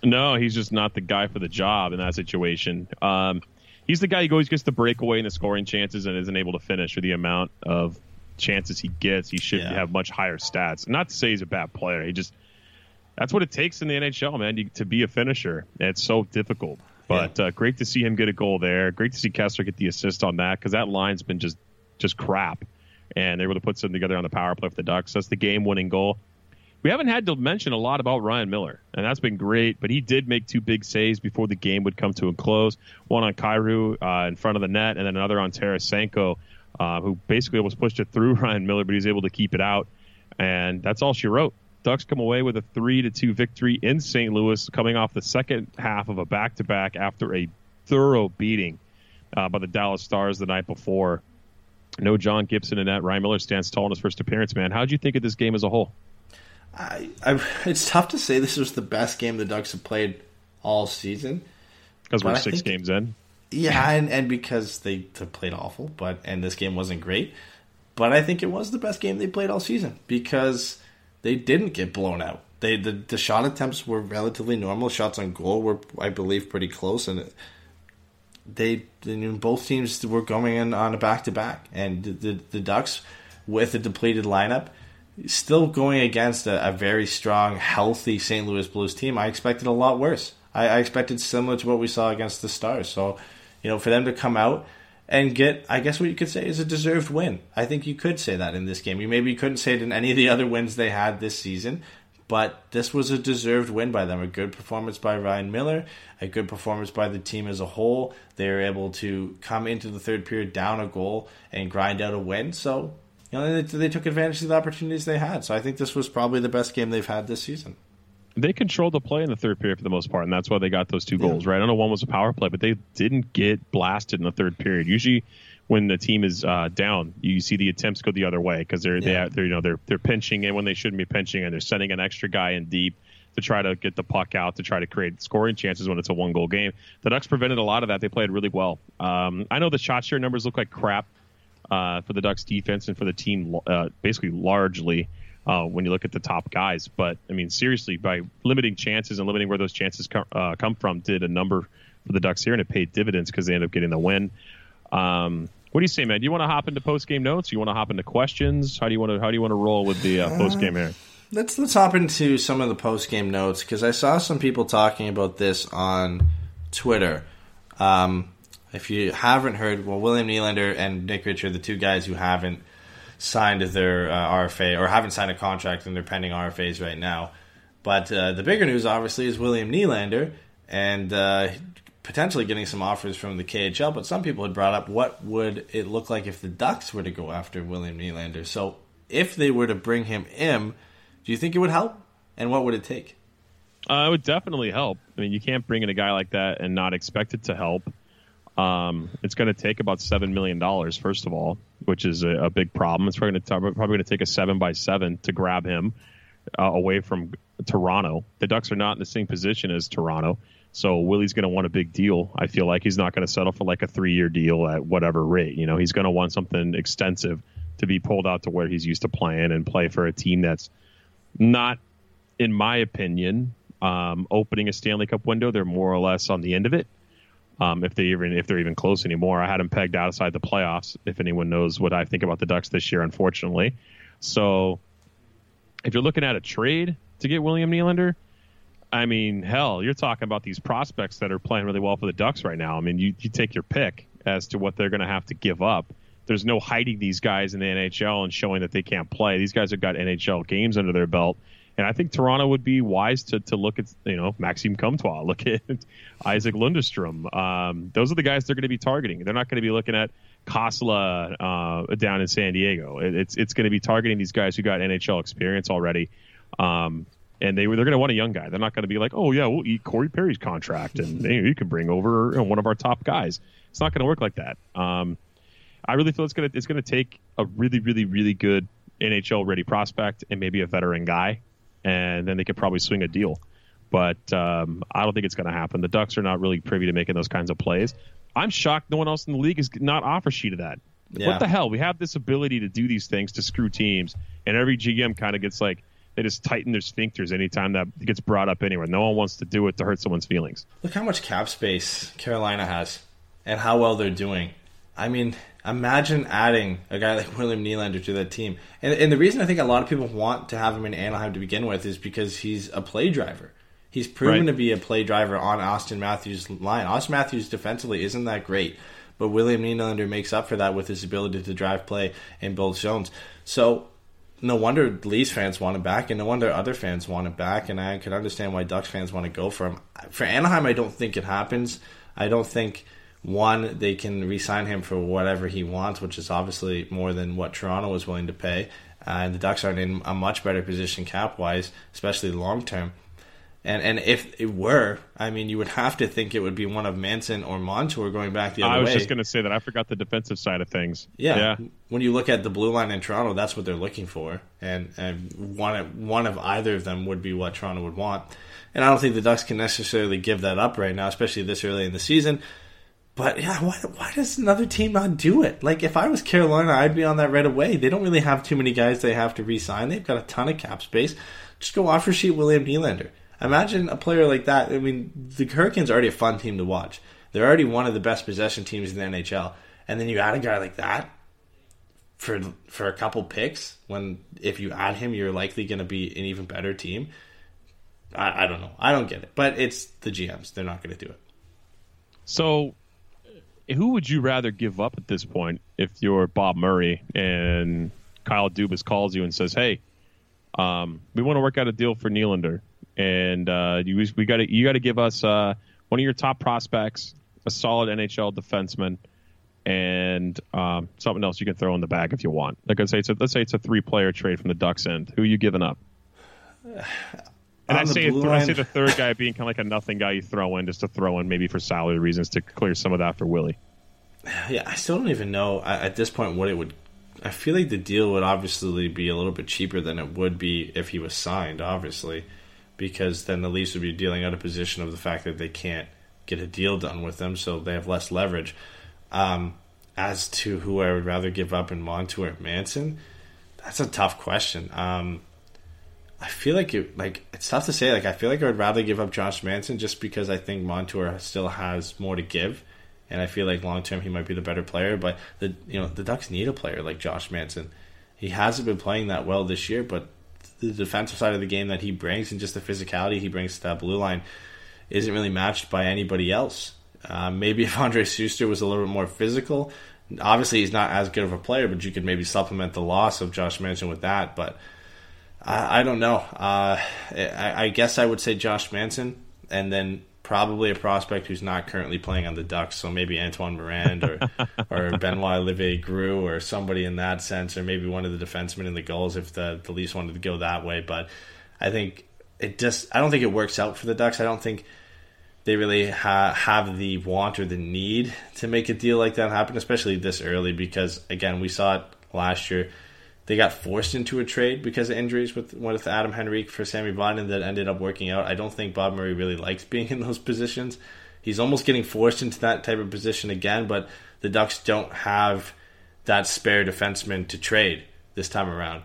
No, he's just not the guy for the job in that situation. Um, he's the guy who always gets the breakaway and the scoring chances and isn't able to finish. For the amount of chances he gets, he should Yeah. have much higher stats. Not to say he's a bad player. He just that's what it takes in the NHL, man, you, to be a finisher. It's so difficult. But uh, great to see him get a goal there. Great to see Kesler get the assist on that because that line's been just just crap, and they were able to put something together on the power play for the Ducks. That's the game-winning goal. We haven't had to mention a lot about Ryan Miller, and that's been great. But he did make two big saves before the game would come to a close. One on Cairo uh, in front of the net, and then another on Tarasenko, uh, who basically almost pushed it through Ryan Miller, but he was able to keep it out. And that's all she wrote. Ducks come away with a three to two victory in St. Louis, coming off the second half of a back to back after a thorough beating uh, by the Dallas Stars the night before. No John Gibson in that. Ryan Miller stands tall in his first appearance. Man, how would you think of this game as a whole? I, I, it's tough to say this was the best game the Ducks have played all season. Because we're I six think- games in. Yeah, and, and because they they played awful, but and this game wasn't great. But I think it was the best game they played all season because they didn't get blown out. They the, the shot attempts were relatively normal. Shots on goal were, I believe, pretty close, and they mean, both teams were going in on a back to back, and the, the the Ducks with a depleted lineup. Still going against a, a very strong, healthy St. Louis Blues team. I expected a lot worse. I, I expected similar to what we saw against the Stars. So, you know, for them to come out and get, I guess what you could say is a deserved win. I think you could say that in this game. You maybe couldn't say it in any of the other wins they had this season, but this was a deserved win by them. A good performance by Ryan Miller, a good performance by the team as a whole. They were able to come into the third period down a goal and grind out a win. So, you know, they, they took advantage of the opportunities they had. So I think this was probably the best game they've had this season. They controlled the play in the third period for the most part, and that's why they got those two goals, right? I know one was a power play, but they didn't get blasted in the third period. Usually, when the team is uh, down, you see the attempts go the other way because they're Yeah. are, they're you know they're they're pinching in when they shouldn't be pinching, and they're sending an extra guy in deep to try to get the puck out to try to create scoring chances when it's a one goal game. The Ducks prevented a lot of that. They played really well. Um, I know the shot share numbers look like crap uh, for the Ducks defense and for the team, uh, basically largely uh, when you look at the top guys. But I mean, seriously, by limiting chances and limiting where those chances come, uh, come from, did a number for the Ducks here, and it paid dividends because they ended up getting the win. Um, what do you say, man? Do you want to hop into post game notes? You want to hop into questions? How do you want to How do you want to roll with the uh, post game here? Let's let's hop into some of the post game notes because I saw some people talking about this on Twitter. Um, if you haven't heard, well, William Nylander and Nick Ritchie are the two guys who haven't signed their uh, RFA or haven't signed a contract and they're pending RFAs right now. But uh, the bigger news, obviously, is William Nylander and uh, potentially getting some offers from the KHL. But some people had brought up what would it look like if the Ducks were to go after William Nylander. So if they were to bring him in, do you think it would help? And what would it take? Uh, it would definitely help. I mean, you can't bring in a guy like that and not expect it to help. Um, it's going to take about seven million dollars, first of all, which is a, a big problem. It's probably going to take a seven by seven to grab him uh, away from Toronto. The Ducks are not in the same position as Toronto, so Willie's going to want a big deal. I feel like he's not going to settle for like a three year deal at whatever rate. You know, he's going to want something extensive to be pulled out to where he's used to playing and play for a team that's not, in my opinion, um, opening a Stanley Cup window. They're more or less on the end of it. Um, if they even if they're even close anymore, I had them pegged outside the playoffs. If anyone knows what I think about the Ducks this year, unfortunately. So, if you're looking at a trade to get William Nylander, I mean, hell, you're talking about these prospects that are playing really well for the Ducks right now. I mean, you, you take your pick as to what they're going to have to give up. There's no hiding these guys in the NHL and showing that they can't play. These guys have got NHL games under their belt. And I think Toronto would be wise to, to look at, you know, Maxime Comtois, look at Isaac Lundestrom. Um, those are the guys they're going to be targeting. They're not going to be looking at Kossila uh, down in San Diego. It, it's it's going to be targeting these guys who got NHL experience already. Um, and they they're going to want a young guy. They're not going to be like, oh yeah, we'll eat Corey Perry's contract, and hey, you can bring over you know, one of our top guys. It's not going to work like that. Um, I really feel it's going to it's going to take a really really really good NHL ready prospect and maybe a veteran guy and then they could probably swing a deal. But um, I don't think it's going to happen. The Ducks are not really privy to making those kinds of plays. I'm shocked no one else in the league is not offer sheet of that. Yeah. What the hell? We have this ability to do these things to screw teams, and every GM kind of gets like they just tighten their sphincters anytime that gets brought up anywhere. No one wants to do it to hurt someone's feelings. Look how much cap space Carolina has and how well they're doing. I mean, imagine adding a guy like William Nylander to that team. And, and the reason I think a lot of people want to have him in Anaheim to begin with is because he's a play driver. He's proven Right. to be a play driver on Auston Matthews' line. Auston Matthews defensively isn't that great, but William Nylander makes up for that with his ability to drive play and build zones. So no wonder Leafs fans want him back, and no wonder other fans want him back. And I can understand why Ducks fans want to go for him. For Anaheim, I don't think it happens. I don't think one they can re-sign him for whatever he wants, which is obviously more than what Toronto was willing to pay. Uh, and the Ducks aren't in a much better position cap wise, especially long term. And and if it were, I mean, you would have to think it would be one of Manson or Montour going back the other way. I was way. just going to say that I forgot the defensive side of things. Yeah. yeah. When you look at the blue line in Toronto, that's what they're looking for, and and one of, one of either of them would be what Toronto would want. And I don't think the Ducks can necessarily give that up right now, especially this early in the season. But yeah, why why does another team not do it? Like if I was Carolina, I'd be on that right away. They don't really have too many guys they have to re-sign. They've got a ton of cap space. Just go offer sheet William Nylander. Imagine a player like that. I mean, the Hurricanes are already a fun team to watch. They're already one of the best possession teams in the NHL, and then you add a guy like that for for a couple picks. When if you add him, you're likely going to be an even better team. I, I don't know. I don't get it, but it's the GMs. They're not going to do it. So, who would you rather give up at this point if you're Bob Murray and Kyle Dubas calls you and says, "Hey, um, we want to work out a deal for Nylander, and uh, you we got to you got to give us uh, one of your top prospects, a solid NHL defenseman, and um, something else you can throw in the bag if you want. Like I say, it's a, let's say it's a three player trade from the Ducks end. Who are you giving up? And I say, blue I say the third guy being kind of like a nothing guy you throw in just to throw in maybe for salary reasons to clear some of that for Willie. Yeah, I still don't even know at at this point what it would. I feel like the deal would obviously be a little bit cheaper than it would be if he was signed, obviously, because then the Leafs would be dealing out a position of the fact that they can't get a deal done with them, so they have less leverage. Um, as to who I would rather give up in Montour or Manson, that's a tough question. Um, I feel like it like it's tough to say. Like I feel like I would rather give up Josh Manson just because I think Montour still has more to give, and I feel like long term he might be the better player. But the you know the Ducks need a player like Josh Manson. He hasn't been playing that well this year, but the defensive side of the game that he brings and just the physicality he brings to that blue line isn't really matched by anybody else. Uh, maybe if Andrej Sustr was a little bit more physical, obviously he's not as good of a player, but you could maybe supplement the loss of Josh Manson with that. But I, I don't know. Uh, I, I guess I would say Josh Manson, and then probably a prospect who's not currently playing on the Ducks. So maybe Antoine Morand or or Benoit Olivier Groulx or somebody in that sense, or maybe one of the defensemen in the Gulls if the the Leafs wanted to go that way. But I think it just I don't think it works out for the Ducks. I don't think they really ha- have the want or the need to make a deal like that happen, especially this early. Because again, we saw it last year. They got forced into a trade because of injuries with with Adam Henrique for Sami Vatanen that ended up working out. I don't think Bob Murray really likes being in those positions. He's almost getting forced into that type of position again, but the Ducks don't have that spare defenseman to trade this time around.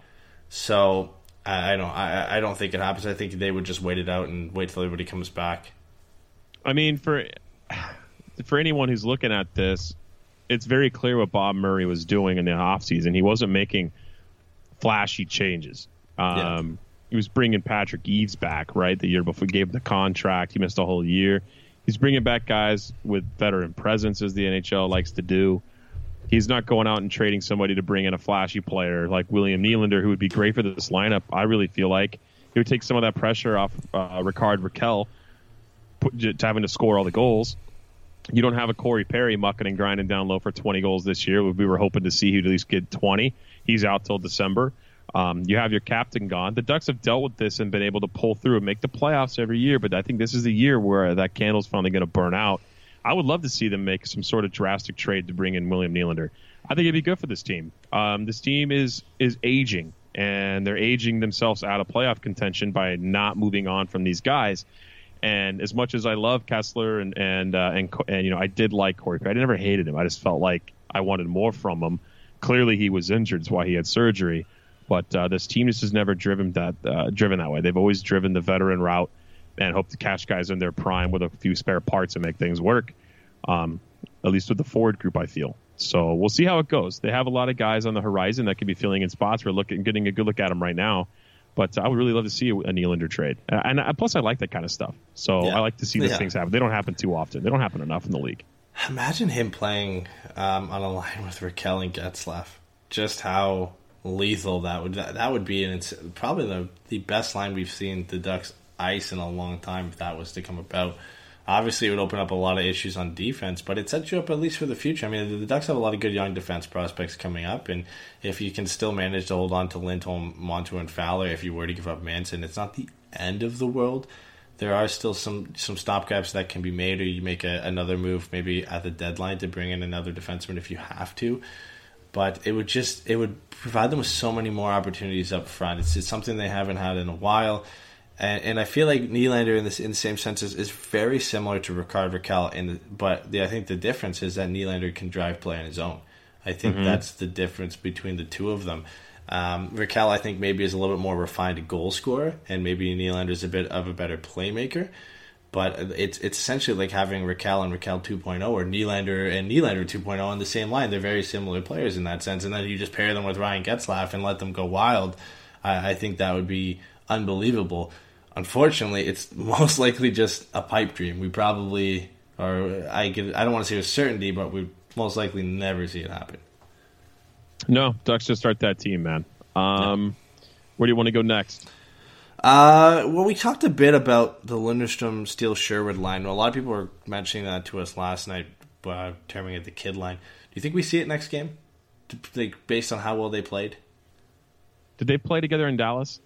So I, I don't I, I don't think it happens. I think they would just wait it out and wait till everybody comes back. I mean, for for anyone who's looking at this, it's very clear what Bob Murray was doing in the offseason. He wasn't making flashy changes. Um, he was bringing Patrick Eaves back, right? The year before he gave him the contract, he missed a whole year. He's bringing back guys with veteran presence, as the NHL likes to do. He's not going out and trading somebody to bring in a flashy player like William Nylander, who would be great for this lineup. I really feel like he would take some of that pressure off uh, Rickard Rakell put, having to score all the goals. You don't have a Corey Perry mucking and grinding down low for 20 goals this year. We were hoping to see he'd at least get 20. He's out till December. Um, you have your captain gone. The Ducks have dealt with this and been able to pull through and make the playoffs every year, but I think this is the year where that candle's finally going to burn out. I would love to see them make some sort of drastic trade to bring in William Nylander. I think it'd be good for this team. Um, this team is is aging, and they're aging themselves out of playoff contention by not moving on from these guys. And as much as I love Kesler and and uh, and, and you know I did like Corey, I never hated him. I just felt like I wanted more from him. Clearly, he was injured, that's why he had surgery. But uh, this team just has never driven that uh, driven that way. They've always driven the veteran route and hope to catch guys in their prime with a few spare parts and make things work. Um, at least with the forward group, I feel. So we'll see how it goes. They have a lot of guys on the horizon that could be filling in spots. We're looking, getting a good look at them right now. But I would really love to see a Nylander trade, and, and plus I like that kind of stuff. So yeah. I like to see these yeah. things happen. They don't happen too often. They don't happen enough in the league. Imagine him playing um, on a line with Rakell and Getzlaf. Just how lethal that would that, that would be, and it's probably the the best line we've seen the Ducks ice in a long time. If that was to come about, obviously it would open up a lot of issues on defense, but it sets you up at least for the future. I mean, the Ducks have a lot of good young defense prospects coming up, and if you can still manage to hold on to Lindholm, Montour, and Fowler, if you were to give up Manson, it's not the end of the world. There are still some some stopgaps that can be made, or you make a, another move maybe at the deadline to bring in another defenseman if you have to but it would just it would provide them with so many more opportunities up front. It's, it's something they haven't had in a while, and, and I feel like Nylander in this in the same sense is, is very similar to Rickard Rakell. In the, but the, I think the difference is that Nylander can drive play on his own. I think mm-hmm. that's the difference between the two of them. Um, Rakell, I think, maybe is a little bit more refined goal scorer, and maybe Nylander is a bit of a better playmaker but it's it's essentially like having Rakell and Rakell 2.0 or Nylander and Nylander 2.0 on the same line. They're very similar players in that sense, and then you just pair them with Ryan Getzlaf and let them go wild. I, I think that would be unbelievable. Unfortunately, it's most likely just a pipe dream. We probably, or I get, I don't want to say with certainty, but we most likely never see it happen. No, Ducks just start that team, man. Um, yeah. Where do you want to go next? Uh, well, we talked a bit about the Lundestrom Steele Sherwood line. A lot of people were mentioning that to us last night, uh, terming it the kid line. Do you think we see it next game, like based on how well they played? Did they play together in Dallas?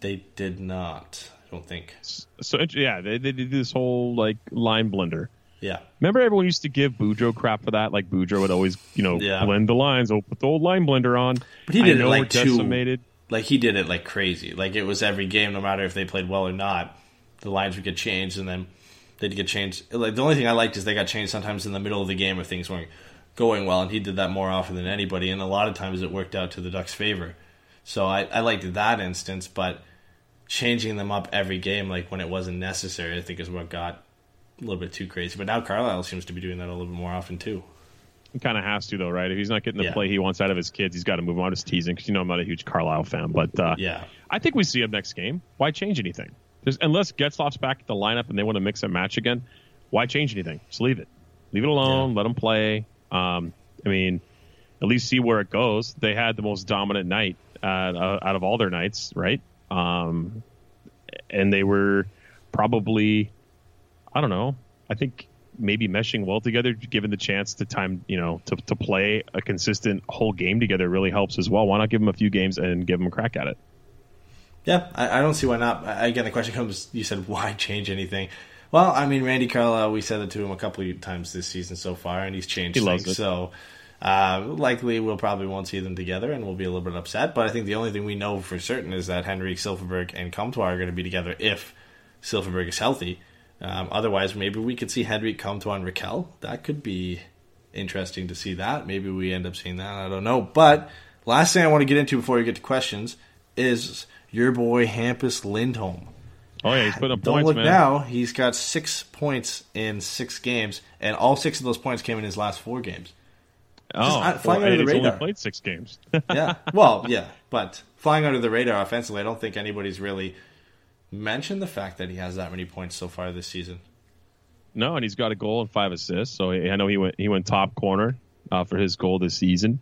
They did not. I don't think. So yeah, they, they did this whole like line blender. Yeah. Remember everyone used to give Boudreau crap for that? Like Boudreau would always, you know, yeah. blend the lines. Oh, put the old line blender on. But he did it like decimated. Two like he did it like crazy. Like it was every game, no matter if they played well or not, the lines would get changed, and then they'd get changed. Like the only thing I liked is they got changed sometimes in the middle of the game if things weren't going well, and he did that more often than anybody. And a lot of times it worked out to the Ducks' favor. So I, I liked that instance, but changing them up every game, like when it wasn't necessary, I think is what got a little bit too crazy. But now Carlyle seems to be doing that a little bit more often too. He kind of has to, though, right? If he's not getting the yeah. play he wants out of his kids, he's got to move on. I'm just teasing because you know I'm not a huge Carlyle fan, but uh, yeah, I think we see him next game. Why change anything? There's, unless Getzlaf's back at the lineup and they want to mix and match again, why change anything? Just leave it. Leave it alone. Yeah. Let him play. Um, I mean, at least see where it goes. They had the most dominant night uh, out of all their nights, right? Um, and they were probably, I don't know. I think maybe meshing well together, given the chance to time, you know, to, to play a consistent whole game together really helps as well. Why not give them a few games and give them a crack at it? Yeah, I, I don't see why not. Again, the question comes: you said why change anything? Well, I mean, Randy Carlyle, we said it to him a couple of times this season so far, and he's changed he things. So uh, likely we'll probably won't see them together, and we'll be a little bit upset. But I think the only thing we know for certain is that Henrique Silfverberg and Comtois are going to be together if Silfverberg is healthy. Um, otherwise, maybe we could see Henrique come to on Rakell. That could be interesting to see that. Maybe we end up seeing that. I don't know. But last thing I want to get into before we get to questions is your boy Hampus Lindholm. Oh yeah, he's putting up Don't points, look man. now. He's got six points in six games, and all six of those points came in his last four games. Oh, uh, flying well, under the he's only played six games. yeah. Well, yeah, but flying under the radar offensively, I don't think anybody's really mentioned the fact that he has that many points so far this season. no, and he's got a goal and five assists. So I know he went he went top corner uh, for his goal this season,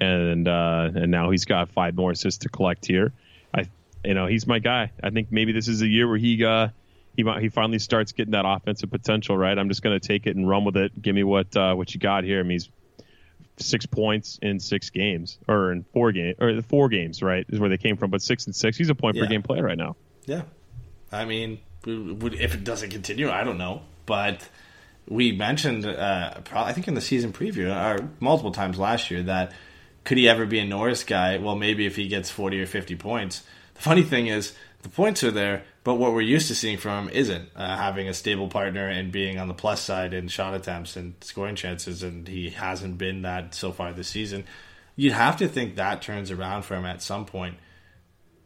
and uh, and now he's got five more assists to collect here. I you know he's my guy. I think maybe this is a year where he uh, he might- he finally starts getting that offensive potential. Right, I'm just going to take it and run with it. Give me what uh, what you got here. I mean, he's six points in six games or in four game or four games. Right, is where they came from. But six and six, he's a point per Yeah. game player right now. Yeah. I mean, if it doesn't continue, I don't know. But we mentioned, uh, I think in the season preview, or multiple times last year, that could he ever be a Norris guy? Well, maybe if he gets 40 or 50 points. The funny thing is, the points are there, but what we're used to seeing from him isn't uh, having a stable partner and being on the plus side in shot attempts and scoring chances, and he hasn't been that so far this season. You'd have to think that turns around for him at some point.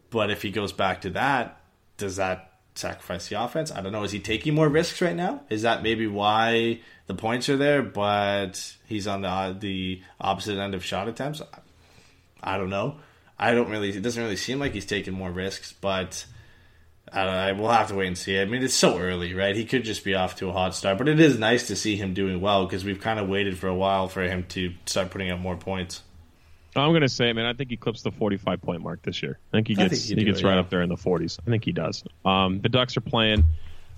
But if he goes back to that, does that sacrifice the offense? I don't know. Is he taking more risks right now? Is that maybe why the points are there, but he's on the uh, the opposite end of shot attempts? I don't know. I don't really. It doesn't really seem like he's taking more risks, but I don't know. We'll have to wait and see. I mean, it's so early, right? He could just be off to a hot start, but it is nice to see him doing well because we've kind of waited for a while for him to start putting up more points. I'm going to say, man, I think he clips the 45 point mark this year. I think he gets think he gets right yeah. up there in the 40s. I think he does. Um, the Ducks are playing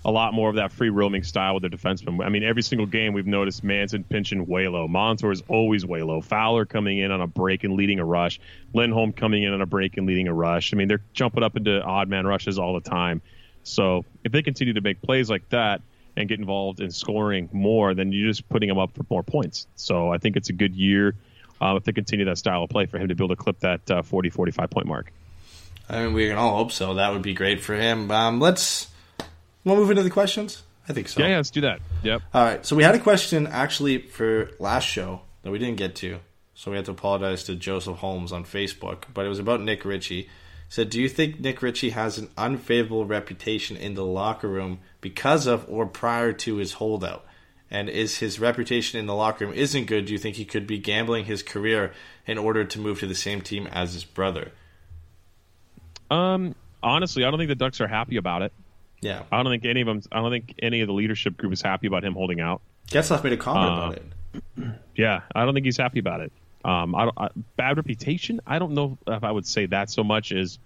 a lot more of that free roaming style with their defensemen. I mean, every single game we've noticed Manson pinching way low. Montour is always way low. Fowler coming in on a break and leading a rush. Lindholm coming in on a break and leading a rush. I mean, they're jumping up into odd man rushes all the time. So if they continue to make plays like that and get involved in scoring more, then you're just putting them up for more points. So I think it's a good year uh, if they continue that style of play for him to be able to clip that uh, 40, 45 point mark. I mean, we can all hope so. That would be great for him. Um, let's we'll move into the questions. I think so. Yeah, yeah, let's do that. Yep. All right. So we had a question actually for last show that we didn't get to, so we had to apologize to Joseph Holmes on Facebook. But it was about Nick Ritchie. He said, "Do you think Nick Ritchie has an unfavorable reputation in the locker room because of or prior to his holdout?" And is his reputation in the locker room isn't good? Do you think he could be gambling his career in order to move to the same team as his brother? Um, honestly, I don't think the Ducks are happy about it. Yeah, I don't think any of them. I don't think any of the leadership group is happy about him holding out. Getzlaf made a comment Uh, about it. Yeah, I don't think he's happy about it. Um, I don't, I, bad reputation. I don't know if I would say that so much. Is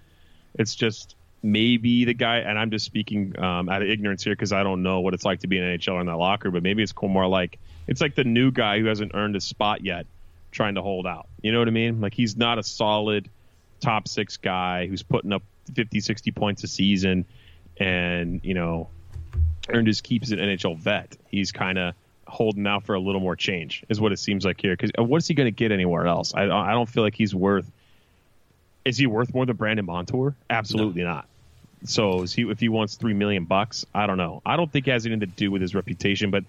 it's just maybe the guy, and I'm just speaking um, out of ignorance here because I don't know what it's like to be an NHL in that locker. But maybe it's more like it's like the new guy who hasn't earned a spot yet, trying to hold out. You know what I mean? Like he's not a solid top six guy who's putting up 50, 60 points a season, and you know earned his keep as an NHL vet. He's kind of holding out for a little more change, is what it seems like here. Because what is he going to get anywhere else? I, I don't feel like he's worth. Is he worth more than Brandon Montour? Absolutely not. So is he, if he wants three million bucks, I don't know. I don't think it has anything to do with his reputation, but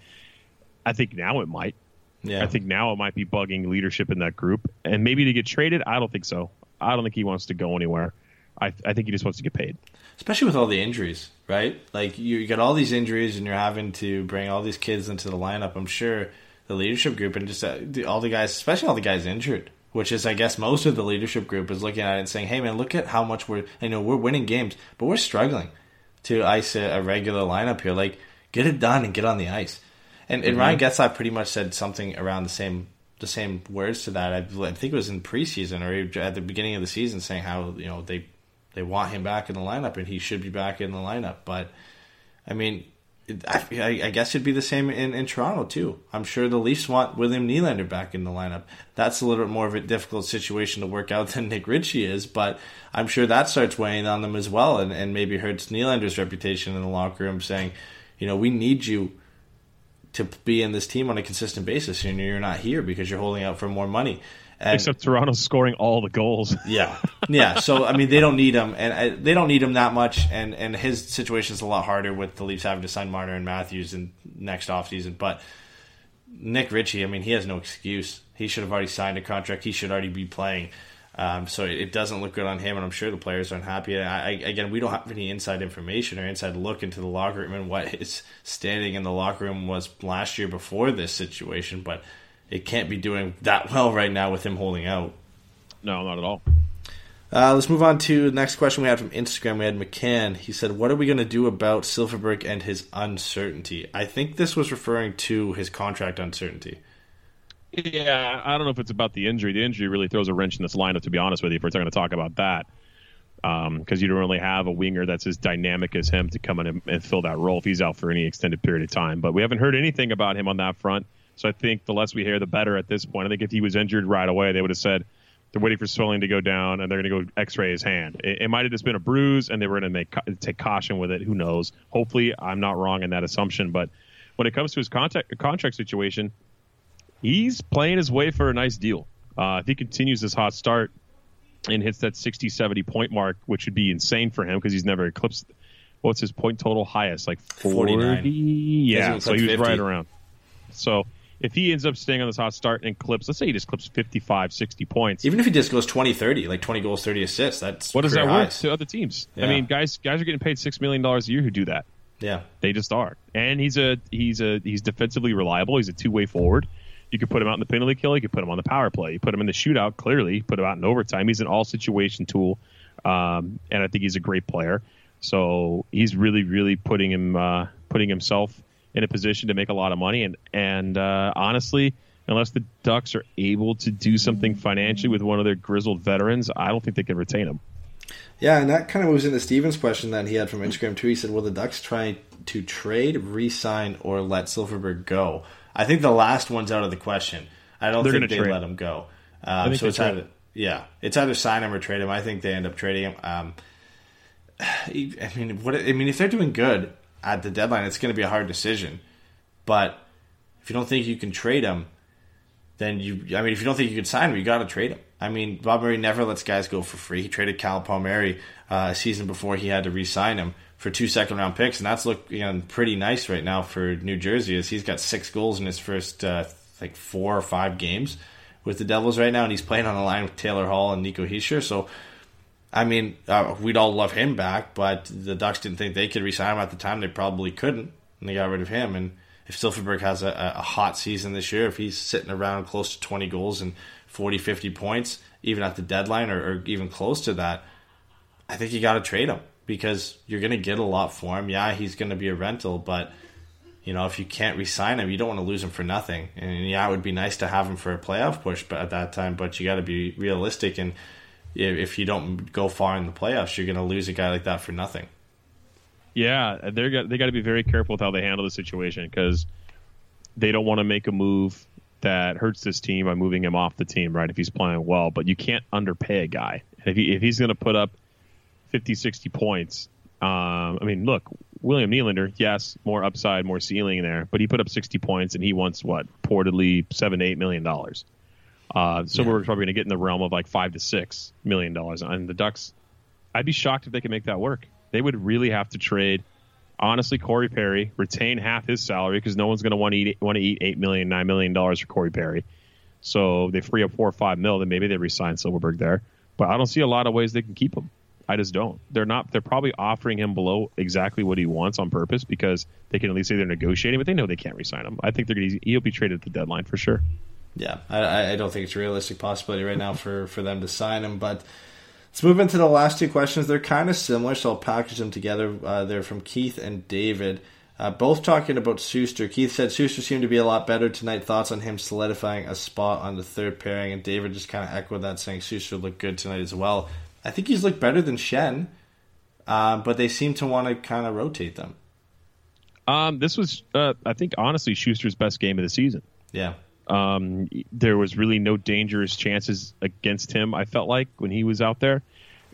I think now it might. Yeah, I think now it might be bugging leadership in that group, and maybe to get traded. I don't think so. I don't think he wants to go anywhere. I, I think he just wants to get paid. especially with all the injuries, right? Like you, you got all these injuries, and you're having to bring all these kids into the lineup. I'm sure the leadership group and just uh, all the guys, especially all the guys injured, which is I guess most of the leadership group is looking at it and saying, "Hey, man, look at how much we're. You know, we're winning games, but we're struggling to ice a, a regular lineup here. Like, get it done and get on the ice." And, and Ryan mm-hmm. Getzlaf pretty much said something around the same the same words to that. I, I think it was in preseason or at the beginning of the season, saying how you know they they want him back in the lineup and he should be back in the lineup. But I mean, I, I guess it'd be the same in, in Toronto too. I'm sure the Leafs want William Nylander back in the lineup. That's a little bit more of a difficult situation to work out than Nick Ritchie is, but I'm sure that starts weighing on them as well, and, and maybe hurts Nylander's reputation in the locker room, saying, you know, we need you to be in this team on a consistent basis, and you're not here because you're holding out for more money. And Except Toronto's scoring all the goals. yeah, yeah. So I mean, they don't need him, and uh, they don't need him that much. And and his situation is a lot harder with the Leafs having to sign Marner and Matthews in next offseason. But Nick Ritchie, I mean, he has no excuse. He should have already signed a contract. He should already be playing. Um, so it, it doesn't look good on him, and I'm sure the players aren't happy. I, I, again, we don't have any inside information or inside look into the locker room and what his standing in the locker room was last year before this situation. But it can't be doing that well right now with him holding out. No, not at all. Uh, let's move on to the next question we had from Instagram. We had McCann. He said, "What are we going to do about Silfverberg and his uncertainty?" I think this was referring to his contract uncertainty. Yeah, I don't know if it's about the injury. The injury really throws a wrench in this lineup, to be honest with you, if we're going to talk about that. Because um, you don't really have a winger that's as dynamic as him to come in and, and, fill that role if he's out for any extended period of time. But we haven't heard anything about him on that front. So I think the less we hear, the better at this point. I think if he was injured right away, they would have said they're waiting for swelling to go down and they're going to go X-ray his hand. It, it might have just been a bruise and they were going to make take caution with it. Who knows? Hopefully, I'm not wrong in that assumption. But when it comes to his contract contract situation, he's playing his way for a nice deal. Uh, if he continues this hot start and hits that 60, 70 point mark, which would be insane for him because he's never eclipsed. What's his point total highest? Like 40? 49. Yeah, so he was 50. right around. So if he ends up staying on this hot start and clips, let's say he just clips 55, 60 points. Even if he just goes 20, 30, like 20 goals, 30 assists, that's what does that worth to other teams? I mean, guys, guys are getting paid six million dollars a year who do that. Yeah. They just are. And he's a he's a he's defensively reliable. He's a two way forward. You could put him out in the penalty kill. You could put him on the power play. You put him in the shootout. Clearly, put him out in overtime. He's an all situation tool, um, and I think he's a great player. So he's really, really putting him uh, putting himself in a position to make a lot of money. And and uh, honestly, unless the Ducks are able to do something financially with one of their grizzled veterans, I don't think they can retain him. Yeah, and that kind of moves into Steven's question that he had from Instagram too. He said, "Will the Ducks try to trade, re-sign, or let Silfverberg go?" I think the last one's out of the question. I don't They're think they trade. let him go. Um, so it's either yeah, it's either sign him or trade him. I think they end up trading him. Um, I mean, what I mean, if they're doing good at the deadline, it's going to be a hard decision. But if you don't think you can trade him, then you. I mean, if you don't think you can sign him, you got to trade him. I mean, Bob Murray never lets guys go for free. He traded Kyle Palmieri uh, a season before he had to re-sign him for two second round picks, and that's looking pretty nice right now for New Jersey. As he's got six goals in his first uh, like four or five games with the Devils right now, and he's playing on the line with Taylor Hall and Nico Hischier. So, I mean, uh, we'd all love him back, but the Ducks didn't think they could re-sign him at the time. They probably couldn't, and they got rid of him. And if Silfverberg has a, a hot season this year, if he's sitting around close to 20 goals and 40, 50 points, even at the deadline or, or even close to that, I think you got to trade him because you're going to get a lot for him. Yeah, he's going to be a rental, but you know if you can't re-sign him, you don't want to lose him for nothing. And yeah, it would be nice to have him for a playoff push, but at that time, but you got to be realistic. And if you don't go far in the playoffs, you're going to lose a guy like that for nothing. Yeah, they're they got to be very careful with how they handle the situation because they don't want to make a move that hurts this team by moving him off the team, right? If he's playing well, but you can't underpay a guy. If he if he's going to put up 50, 60 points, um, I mean, look, William Nylander, yes, more upside, more ceiling there, but he put up 60 points and he wants what reportedly seven eight million dollars. Uh, so we're probably going to get in the realm of like five to six million dollars. And the Ducks, I'd be shocked if they could make that work. They would really have to trade. Honestly, Corey Perry retain half his salary because no one's going to want to eat want to eat eight million, nine million dollars for Corey Perry. So they free up four or five mil, then maybe they resign Silfverberg there. But I don't see a lot of ways they can keep him. I just don't. They're not. They're probably offering him below exactly what he wants on purpose because they can at least say they're negotiating, but they know they can't resign him. I think they're going to. He'll be traded at the deadline for sure. Yeah, I, I don't think it's a realistic possibility right now for, for them to sign him. But let's move into the last two questions. They're kind of similar, so I'll package them together. Uh, they're from Keith and David, uh, both talking about Sustr. Keith said Sustr seemed to be a lot better tonight. Thoughts on him solidifying a spot on the third pairing? And David just kind of echoed that, saying Sustr looked good tonight as well. I think he's looked better than Schenn, uh, but they seem to want to kind of rotate them. Um, this was, uh, I think, honestly, Sustr's best game of the season. Yeah. Um, there was really no dangerous chances against him. I felt like when he was out there.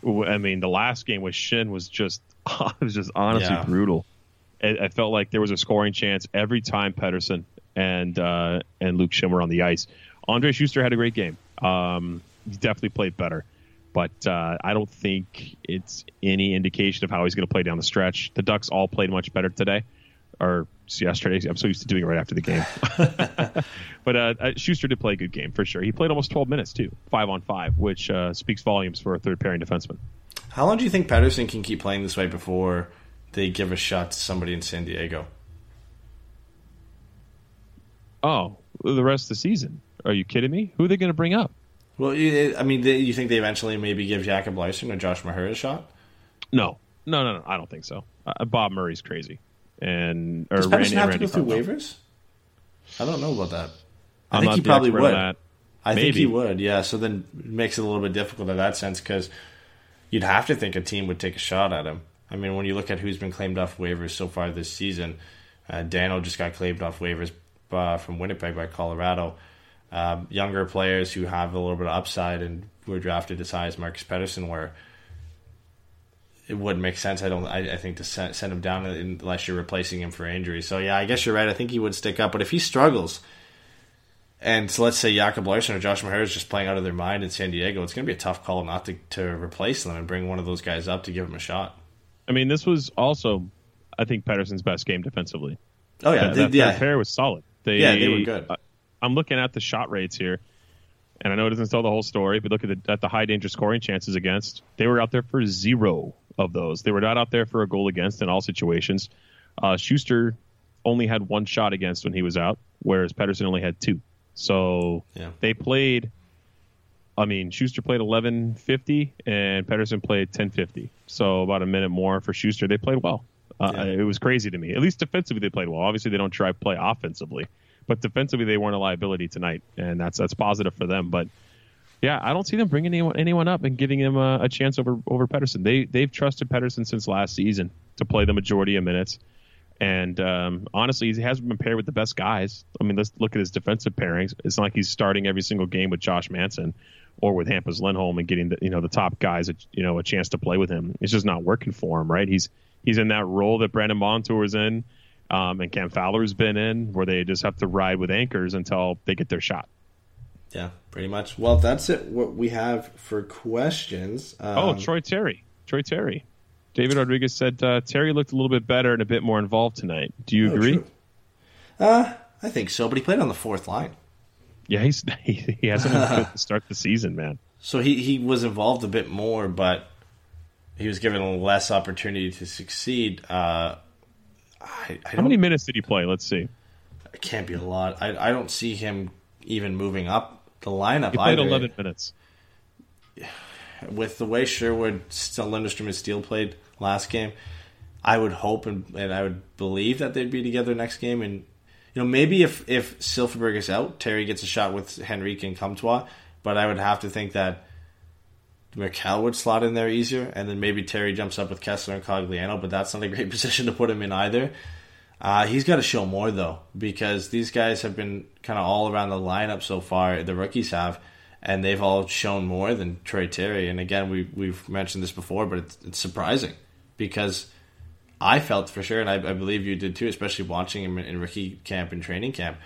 I mean, the last game with Schenn was just it was just honestly Yeah. brutal. I, I felt like there was a scoring chance every time Pettersson and uh, and Luke Schenn were on the ice. Andrej Sustr had a great game. Um, he definitely played better, but uh, I don't think it's any indication of how he's going to play down the stretch. The Ducks all played much better today, or yesterday. I'm so used to doing it right after the game. but uh, uh, Sustr did play a good game for sure. He played almost 12 minutes too, five on five, which uh, speaks volumes for a third pairing defenseman. How long do you think Pettersson can keep playing this way before they give a shot to somebody in San Diego? Oh, the rest of the season. Are you kidding me? Who are they going to bring up? Well, I mean, you think they eventually maybe give Jacob Larsson or Josh Mahura a shot? No, no, no, no. I don't think so. Uh, Bob Murray's crazy, and or Does Randy, Pettersson have to Randy go through waivers? I don't know about that. I I'm think he probably would. I think he would, yeah. So then it makes it a little bit difficult in that sense because you'd have to think a team would take a shot at him. I mean, when you look at who's been claimed off waivers so far this season, uh, Daniel just got claimed off waivers uh, from Winnipeg by Colorado. Um, younger players who have a little bit of upside and were drafted as high as Marcus Pettersson were. It wouldn't make sense. I don't. I, I think to send, send him down unless you're replacing him for injury. So yeah, I guess you're right. I think he would stick up. But if he struggles, and so let's say Jacob Larsson or Josh Mahura is just playing out of their mind in San Diego, it's going to be a tough call not to, to replace them and bring one of those guys up to give him a shot. I mean, this was also, I think, Pettersson's best game defensively. Oh yeah, that, they, that yeah, pair was solid. They, Yeah, they were good. I- I'm looking at the shot rates here, and I know it doesn't tell the whole story, but look at the, at the high danger scoring chances against. They were out there for zero of those. They were not out there for a goal against in all situations. Uh, Sustr only had one shot against when he was out, whereas Pettersson only had two. So Yeah. they played. I mean, Sustr played 11:50 and Pettersson played 10:50. So about a minute more for Sustr. They played well. Uh, Yeah. It was crazy to me. At least defensively, they played well. Obviously, they don't try to play offensively, but defensively, they weren't a liability tonight, and that's that's positive for them. But yeah, I don't see them bringing anyone, anyone up and giving him a, a chance over over Pettersson. They they've trusted Pettersson since last season to play the majority of minutes. And um, honestly, he hasn't been paired with the best guys. I mean, let's look at his defensive pairings. It's not like he's starting every single game with Josh Manson or with Hampus Lindholm and getting the you know the top guys a, you know a chance to play with him. It's just not working for him, right? He's he's in that role that Brandon Montour is in, um, and Cam Fowler's been in, where they just have to ride with anchors until they get their shot. yeah, pretty much. Well, that's it. What we have for questions. Um, Oh, Troy Terry. Troy Terry. David Rodriguez said uh, Terry looked a little bit better and a bit more involved tonight. Do you oh, agree? true. Uh, I think so, but he played on the fourth line. Yeah, he's he, he hasn't been good to start the season, man. So he, he was involved a bit more, but he was given less opportunity to succeed. Uh, I, I How many minutes did he play? Let's see. It can't be a lot. I, I don't see him even moving up the lineup He played either. 11 minutes. With the way Sherwood, still Lundestrom, and Steele played last game, I would hope and, and I would believe that they'd be together next game. And you know, maybe if if Silfverberg is out, Terry gets a shot with Henrique and Comtois. But I would have to think that McCall would slot in there easier, and then maybe Terry jumps up with Kesler and Cogliano. But that's not a great position to put him in either. Uh, he's got to show more though, because these guys have been kind of all around the lineup so far. The rookies have, and they've all shown more than Troy Terry. And again, we we've mentioned this before, but it's, it's surprising because I felt for sure, and I, I believe you did too, especially watching him in, in rookie camp and training camp.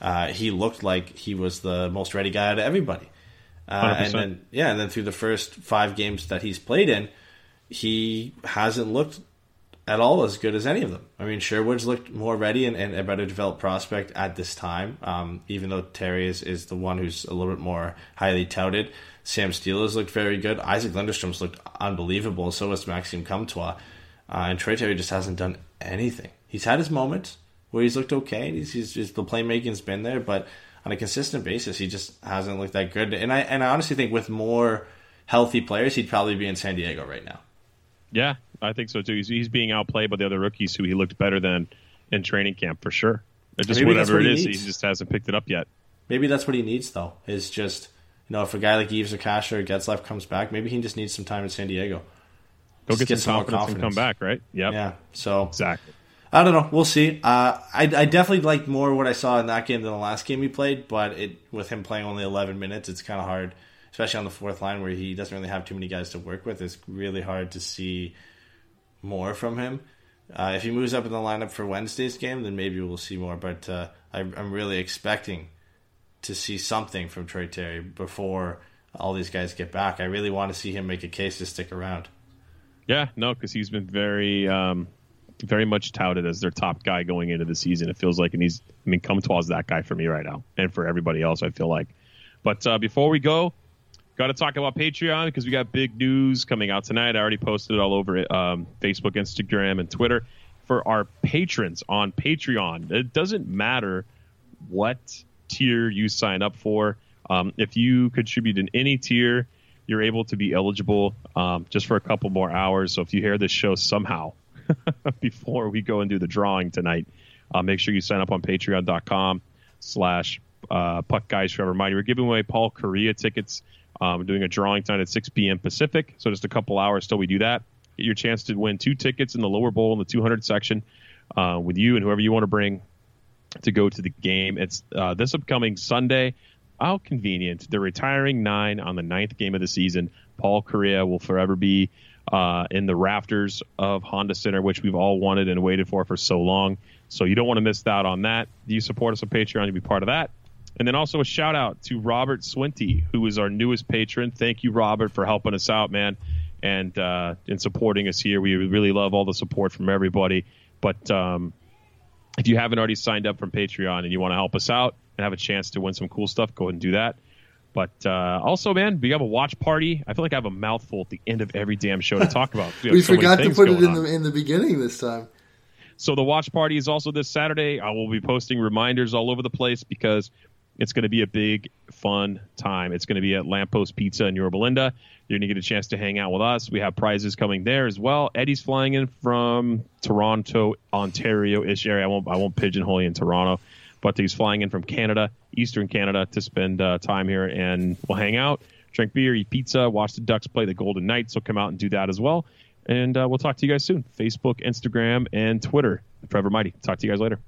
Uh, he looked like he was the most ready guy out of everybody. Uh, and 100%. then yeah, and then through the first five games that he's played in, he hasn't looked at all as good as any of them. I mean, Sherwood's looked more ready and, and a better developed prospect at this time, um, even though Terry is, is the one who's a little bit more highly touted. Sam Steele has looked very good. Isaac Lundestrom's looked unbelievable. So has Maxime Comtois. Uh, and Troy Terry just hasn't done anything. He's had his moments where he's looked okay. He's, he's, he's the playmaking's been there, but on a consistent basis, he just hasn't looked that good. And I and I honestly think with more healthy players, he'd probably be in San Diego right now. Yeah, I think so too. He's, he's being outplayed by the other rookies who he looked better than in training camp for sure. It just Maybe whatever what it he needs. he just hasn't picked it up yet. Maybe that's what he needs, though. Is just you know if a guy like Eaves or Kase or Getzlaf comes back, maybe he just needs some time in San Diego. Go get, get some more confidence, and come back, right? Yeah, Yeah. So Exactly. I don't know. We'll see. Uh, I, I definitely liked more what I saw in that game than the last game he played, but it with him playing only 11 minutes, it's kind of hard, especially on the fourth line where he doesn't really have too many guys to work with. It's really hard to see more from him. Uh, if he moves up in the lineup for Wednesday's game, then maybe we'll see more. But uh, I, I'm really expecting to see something from Troy Terry before all these guys get back. I really want to see him make a case to stick around. Yeah, no, because he's been very, um, very much touted as their top guy going into the season. It feels like, and he's, I mean, Comtois is that guy for me right now, and for everybody else. I feel like. But uh, before we go, got to talk about Patreon because we got big news coming out tonight. I already posted it all over um, Facebook, Instagram, and Twitter for our patrons on Patreon. It doesn't matter what tier you sign up for. Um, if you contribute in any tier, you're able to be eligible um, just for a couple more hours. So if you hear this show somehow before we go and do the drawing tonight, uh, make sure you sign up on patreon.com slash uh, puck guys forever mighty. We're giving away Paul Kariya tickets. Um, doing a drawing tonight at 6 p.m. Pacific. So just a couple hours till we do that. Get your chance to win two tickets in the lower bowl in the 200 section uh, with you and whoever you want to bring to go to the game. It's uh, this upcoming Sunday. How convenient. They're retiring nine on the ninth game of the season. Paul Kariya will forever be uh, in the rafters of Honda Center, which we've all wanted and waited for for so long. So you don't want to miss out on that. Do you support us on Patreon to be part of that. And then also a shout out to Robert Swinty, who is our newest patron. Thank you, Robert, for helping us out, man, and uh, and supporting us here. We really love all the support from everybody. But um, if you haven't already signed up from Patreon and you want to help us out and have a chance to win some cool stuff, go ahead and do that. But uh, also, man, we have a watch party. I feel like I have a mouthful at the end of every damn show to talk about. We, we so forgot to put it in the in the beginning this time. So the watch party is also this Saturday. I will be posting reminders all over the place because it's going to be a big, fun time. It's going to be at Lamppost Pizza in Yorba Linda. You're going to get a chance to hang out with us. We have prizes coming there as well. Eddie's flying in from Toronto, Ontario-ish area. I won't I won't pigeonhole you in Toronto, but he's flying in from Canada, Eastern Canada, to spend uh, time here, and we'll hang out, drink beer, eat pizza, watch the Ducks play the Golden Knights. So come out and do that as well. And uh, we'll talk to you guys soon. Facebook, Instagram, and Twitter. Forever Mighty. Talk to you guys later.